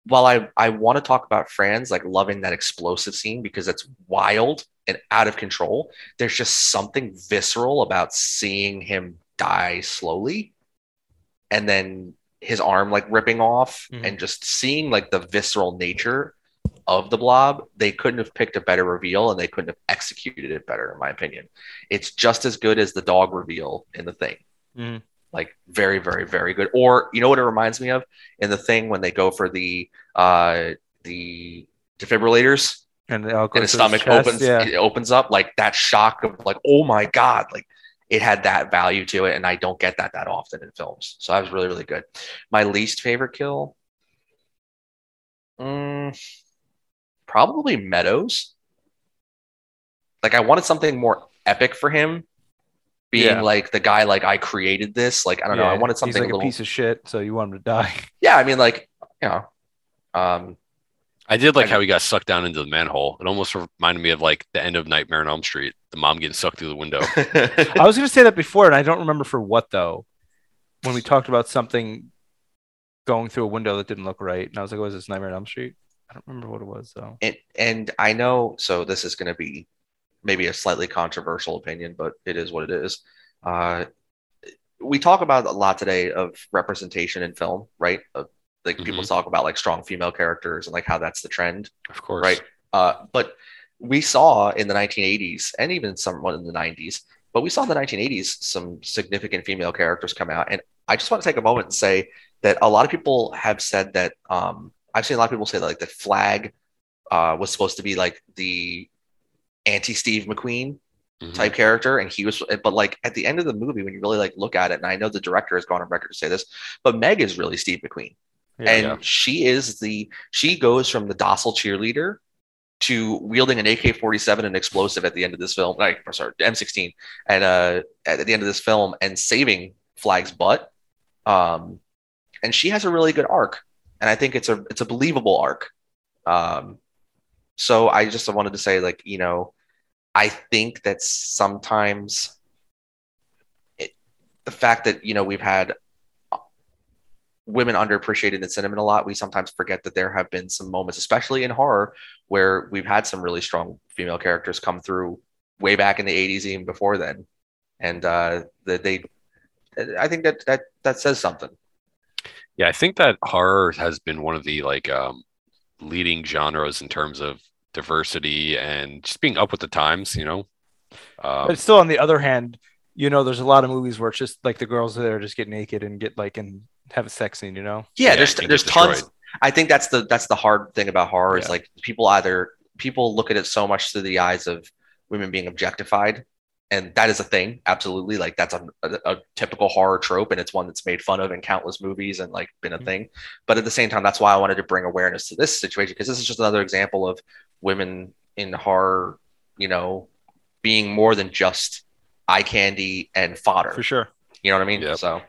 while I, I want to talk about Franz, like loving that explosive scene because it's wild and out of control, there's just something visceral about seeing him die slowly and then his arm like ripping off Mhm. and just seeing like the visceral nature of the blob they couldn't have picked a better reveal and they couldn't have executed it better in my opinion. It's just as good as the dog reveal in the thing. Mhm. like very very very good. Or you know what it reminds me of? In the thing when they go for the uh the defibrillators And, and his stomach chest, opens Yeah. it opens up like that shock of like oh my god like it had that value to it and i don't get that that often in films so that was really really good my least favorite kill Mm, probably Meddows like i wanted something more epic for him being Yeah. like the guy like i created this like i don't know i Yeah, wanted something like a a, little piece of shit, so you want him to die. yeah i mean like you know um I did like I- how he got sucked down into the manhole. It almost reminded me of like the end of Nightmare on Elm Street. The mom getting sucked through the window. I was going to say that before, and I don't remember for what though. When we talked about something going through a window that didn't look right, and I was like, "Was this Nightmare on Elm Street?" I don't remember what it was though. and and I know so this is going to be maybe a slightly controversial opinion, but it is what it is. Uh, we talk about a lot today of representation in film, right? Of, like people talk about like strong female characters and like how that's the trend, Of course. right? Uh, but we saw in the 1980s and even somewhat in the 90s, but we saw in the 1980s some significant female characters come out, and I just want to take a moment and say that a lot of people have said that um, I've seen a lot of people say that like the Flagg uh, was supposed to be like the anti Steve McQueen Mhm. type character, and he was, but like at the end of the movie, when you really like look at it, and I know the director has gone on record to say this, but Meg is really Steve McQueen, Yeah. and Yeah. she is the she goes from the docile cheerleader to wielding an AK-47 and explosive at the end of this film, like or sorry, M16, and uh, at the end of this film, and saving Flagg's butt. Um, and she has a really good arc and I think it's a it's a believable arc. Um, so I just wanted to say, like, you know, I think that sometimes it, the fact that you know we've had women underappreciated in cinema a lot, we sometimes forget that there have been some moments, especially in horror, where we've had some really strong female characters come through way back in the 80s, even before then. And uh, that they, I think that that that says something. Yeah, I think that horror has been one of the like um, leading genres in terms of diversity and just being up with the times. You know, um, But still, on the other hand, you know, there's a lot of movies where it's just like the girls there just get naked and get like and have a sex scene. You know, Yeah, Yeah, there's there's tons. destroyed. I think that's the that's the hard thing about horror is like people either people look at it so much through the eyes of women being objectified, and that is a thing, absolutely. Like that's a, a, a typical horror trope, and it's one that's made fun of in countless movies and like been a Mhm. thing. But at the same time, that's why I wanted to bring awareness to this situation because this is just another example of women in horror, you know, being more than just eye candy and fodder. for sure. You know what I mean? Yep. So,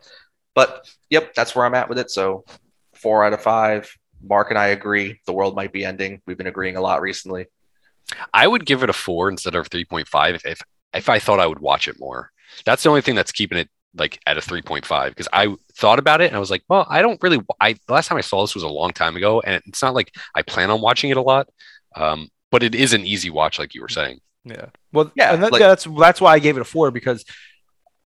but yep, that's where I'm at with it. So, four out of five. Mark and I agree. The world might be ending. We've been agreeing a lot recently. I would give it a four instead of three point five if if I thought I would watch it more. That's the only thing that's keeping it like at a three point five because I thought about it and I was like, well, I don't really. I the last time I saw this was a long time ago, and it's not like I plan on watching it a lot. Um, but it is an easy watch, like you were saying. Yeah. Well, Yeah, yeah, and that, like- that's that's why I gave it a four because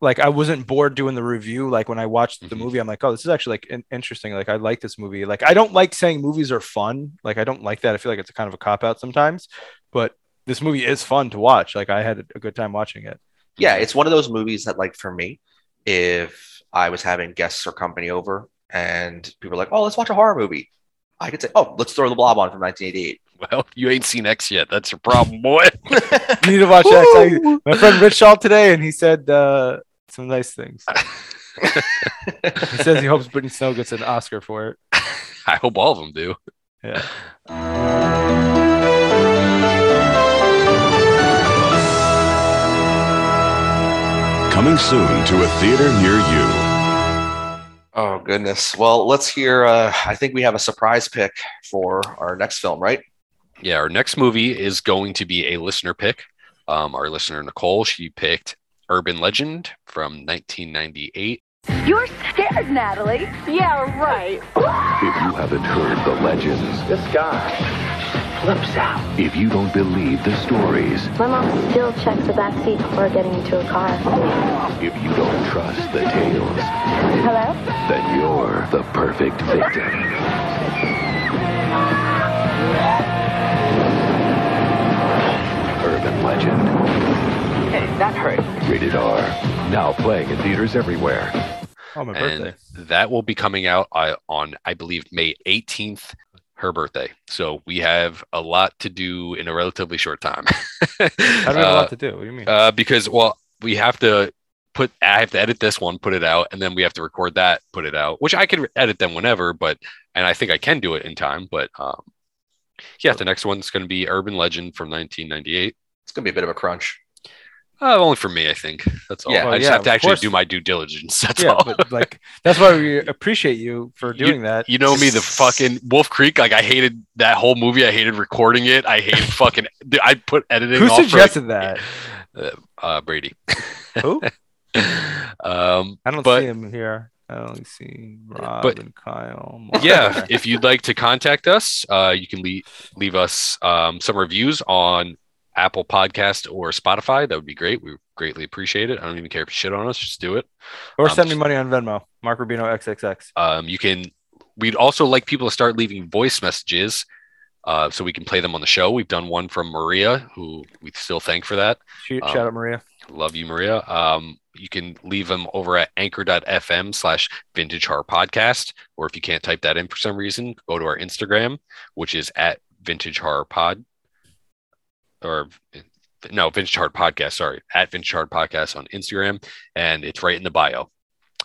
like I wasn't bored doing the review. Like when I watched the Mhm. movie, I'm like, oh, this is actually like in- interesting. Like I like this movie. Like I don't like saying movies are fun. Like I don't like that. I feel like it's a kind of a cop out sometimes. But this movie is fun to watch. Like I had a good time watching it. Yeah, it's one of those movies that, like, for me, if I was having guests or company over and people are like, "Oh, let's watch a horror movie," I could say, "Oh, let's throw the Blob on from 1988." Well, you ain't seen X yet. That's your problem, boy. You need to watch X. I, my friend Rich Shaw today, and he said uh, some nice things. He says he hopes Brittany Snow gets an Oscar for it. I hope all of them do. Yeah. Coming soon to a theater near you. oh goodness. Well, let's hear. Uh, I think we have a surprise pick for our next film, right? Yeah, our next movie is going to be a listener pick. Um, our listener Nicole, she picked Urban Legend from 1998. You're scared, Natalie. Yeah, right. If you haven't heard the legends, This guy flips out. if you don't believe the stories, My mom still checks the back seat before getting into a car. if you don't trust the tales, Hello? then you're the perfect victim. Hey, that hurt. rated R. Now playing in theaters everywhere. Oh, my and birthday. that will be coming out uh, on, I believe, May 18th, her birthday. So we have a lot to do in a relatively short time. I don't have a Uh, lot to do. What do you mean? uh, because, well, we have to put, I have to edit this one, put it out, and then we have to record that, put it out, which I can edit them whenever, but, and I think I can do it in time, but, um, yeah, the next one's going to be Urban Legend from 1998. It's gonna be a bit of a crunch. Uh, only for me, I think. That's all. Yeah, I just yeah, have to actually course. do my due diligence. That's yeah, all. but like that's why we appreciate you for doing that. You know me, the fucking Wolf Creek. Like I hated that whole movie. I hated recording it. I hated fucking. I put editing. Who off for, like, suggested that? Uh, uh, Brady. Who? um, I don't but- see him here. I only see Rob But- and Kyle. yeah, if you'd like to contact us, uh, you can leave leave us um, some reviews on Apple Podcast or Spotify. That would be great. We greatly appreciate it. I don't even care if you shit on us. Just do it. or um, send me money on Venmo. Mark Rubino XXX. Um, you can. We'd also like people to start leaving voice messages, uh, so we can play them on the show. We've done one from Maria, who we still thank for that. Shoot, um, shout out Maria. Love you, Maria. Um, you can leave them over at anchor.fm slash vintage horror podcast. Or if you can't type that in for some reason, go to our Instagram, which is at vintage horror pod. Or no, vintage horror podcast, sorry, at vintage horror podcast on Instagram. And it's right in the bio.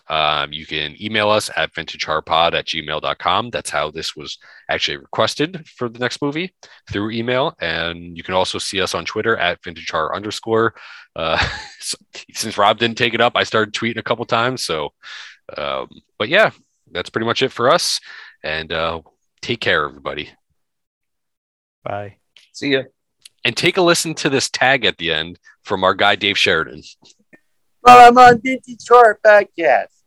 Um, you can email us at vintagehorrorpod at gmail.com. That's how this was actually requested for the next movie through email. And you can also see us on Twitter at vintage horror underscore. Uh, since Rob didn't take it up, I started tweeting a couple times. So, um, but yeah, that's pretty much it for us. And uh, take care, everybody. Bye. See ya. And take a listen to this tag at the end from our guy Dave Sheridan. Well, I'm on Vintage Short Podcast.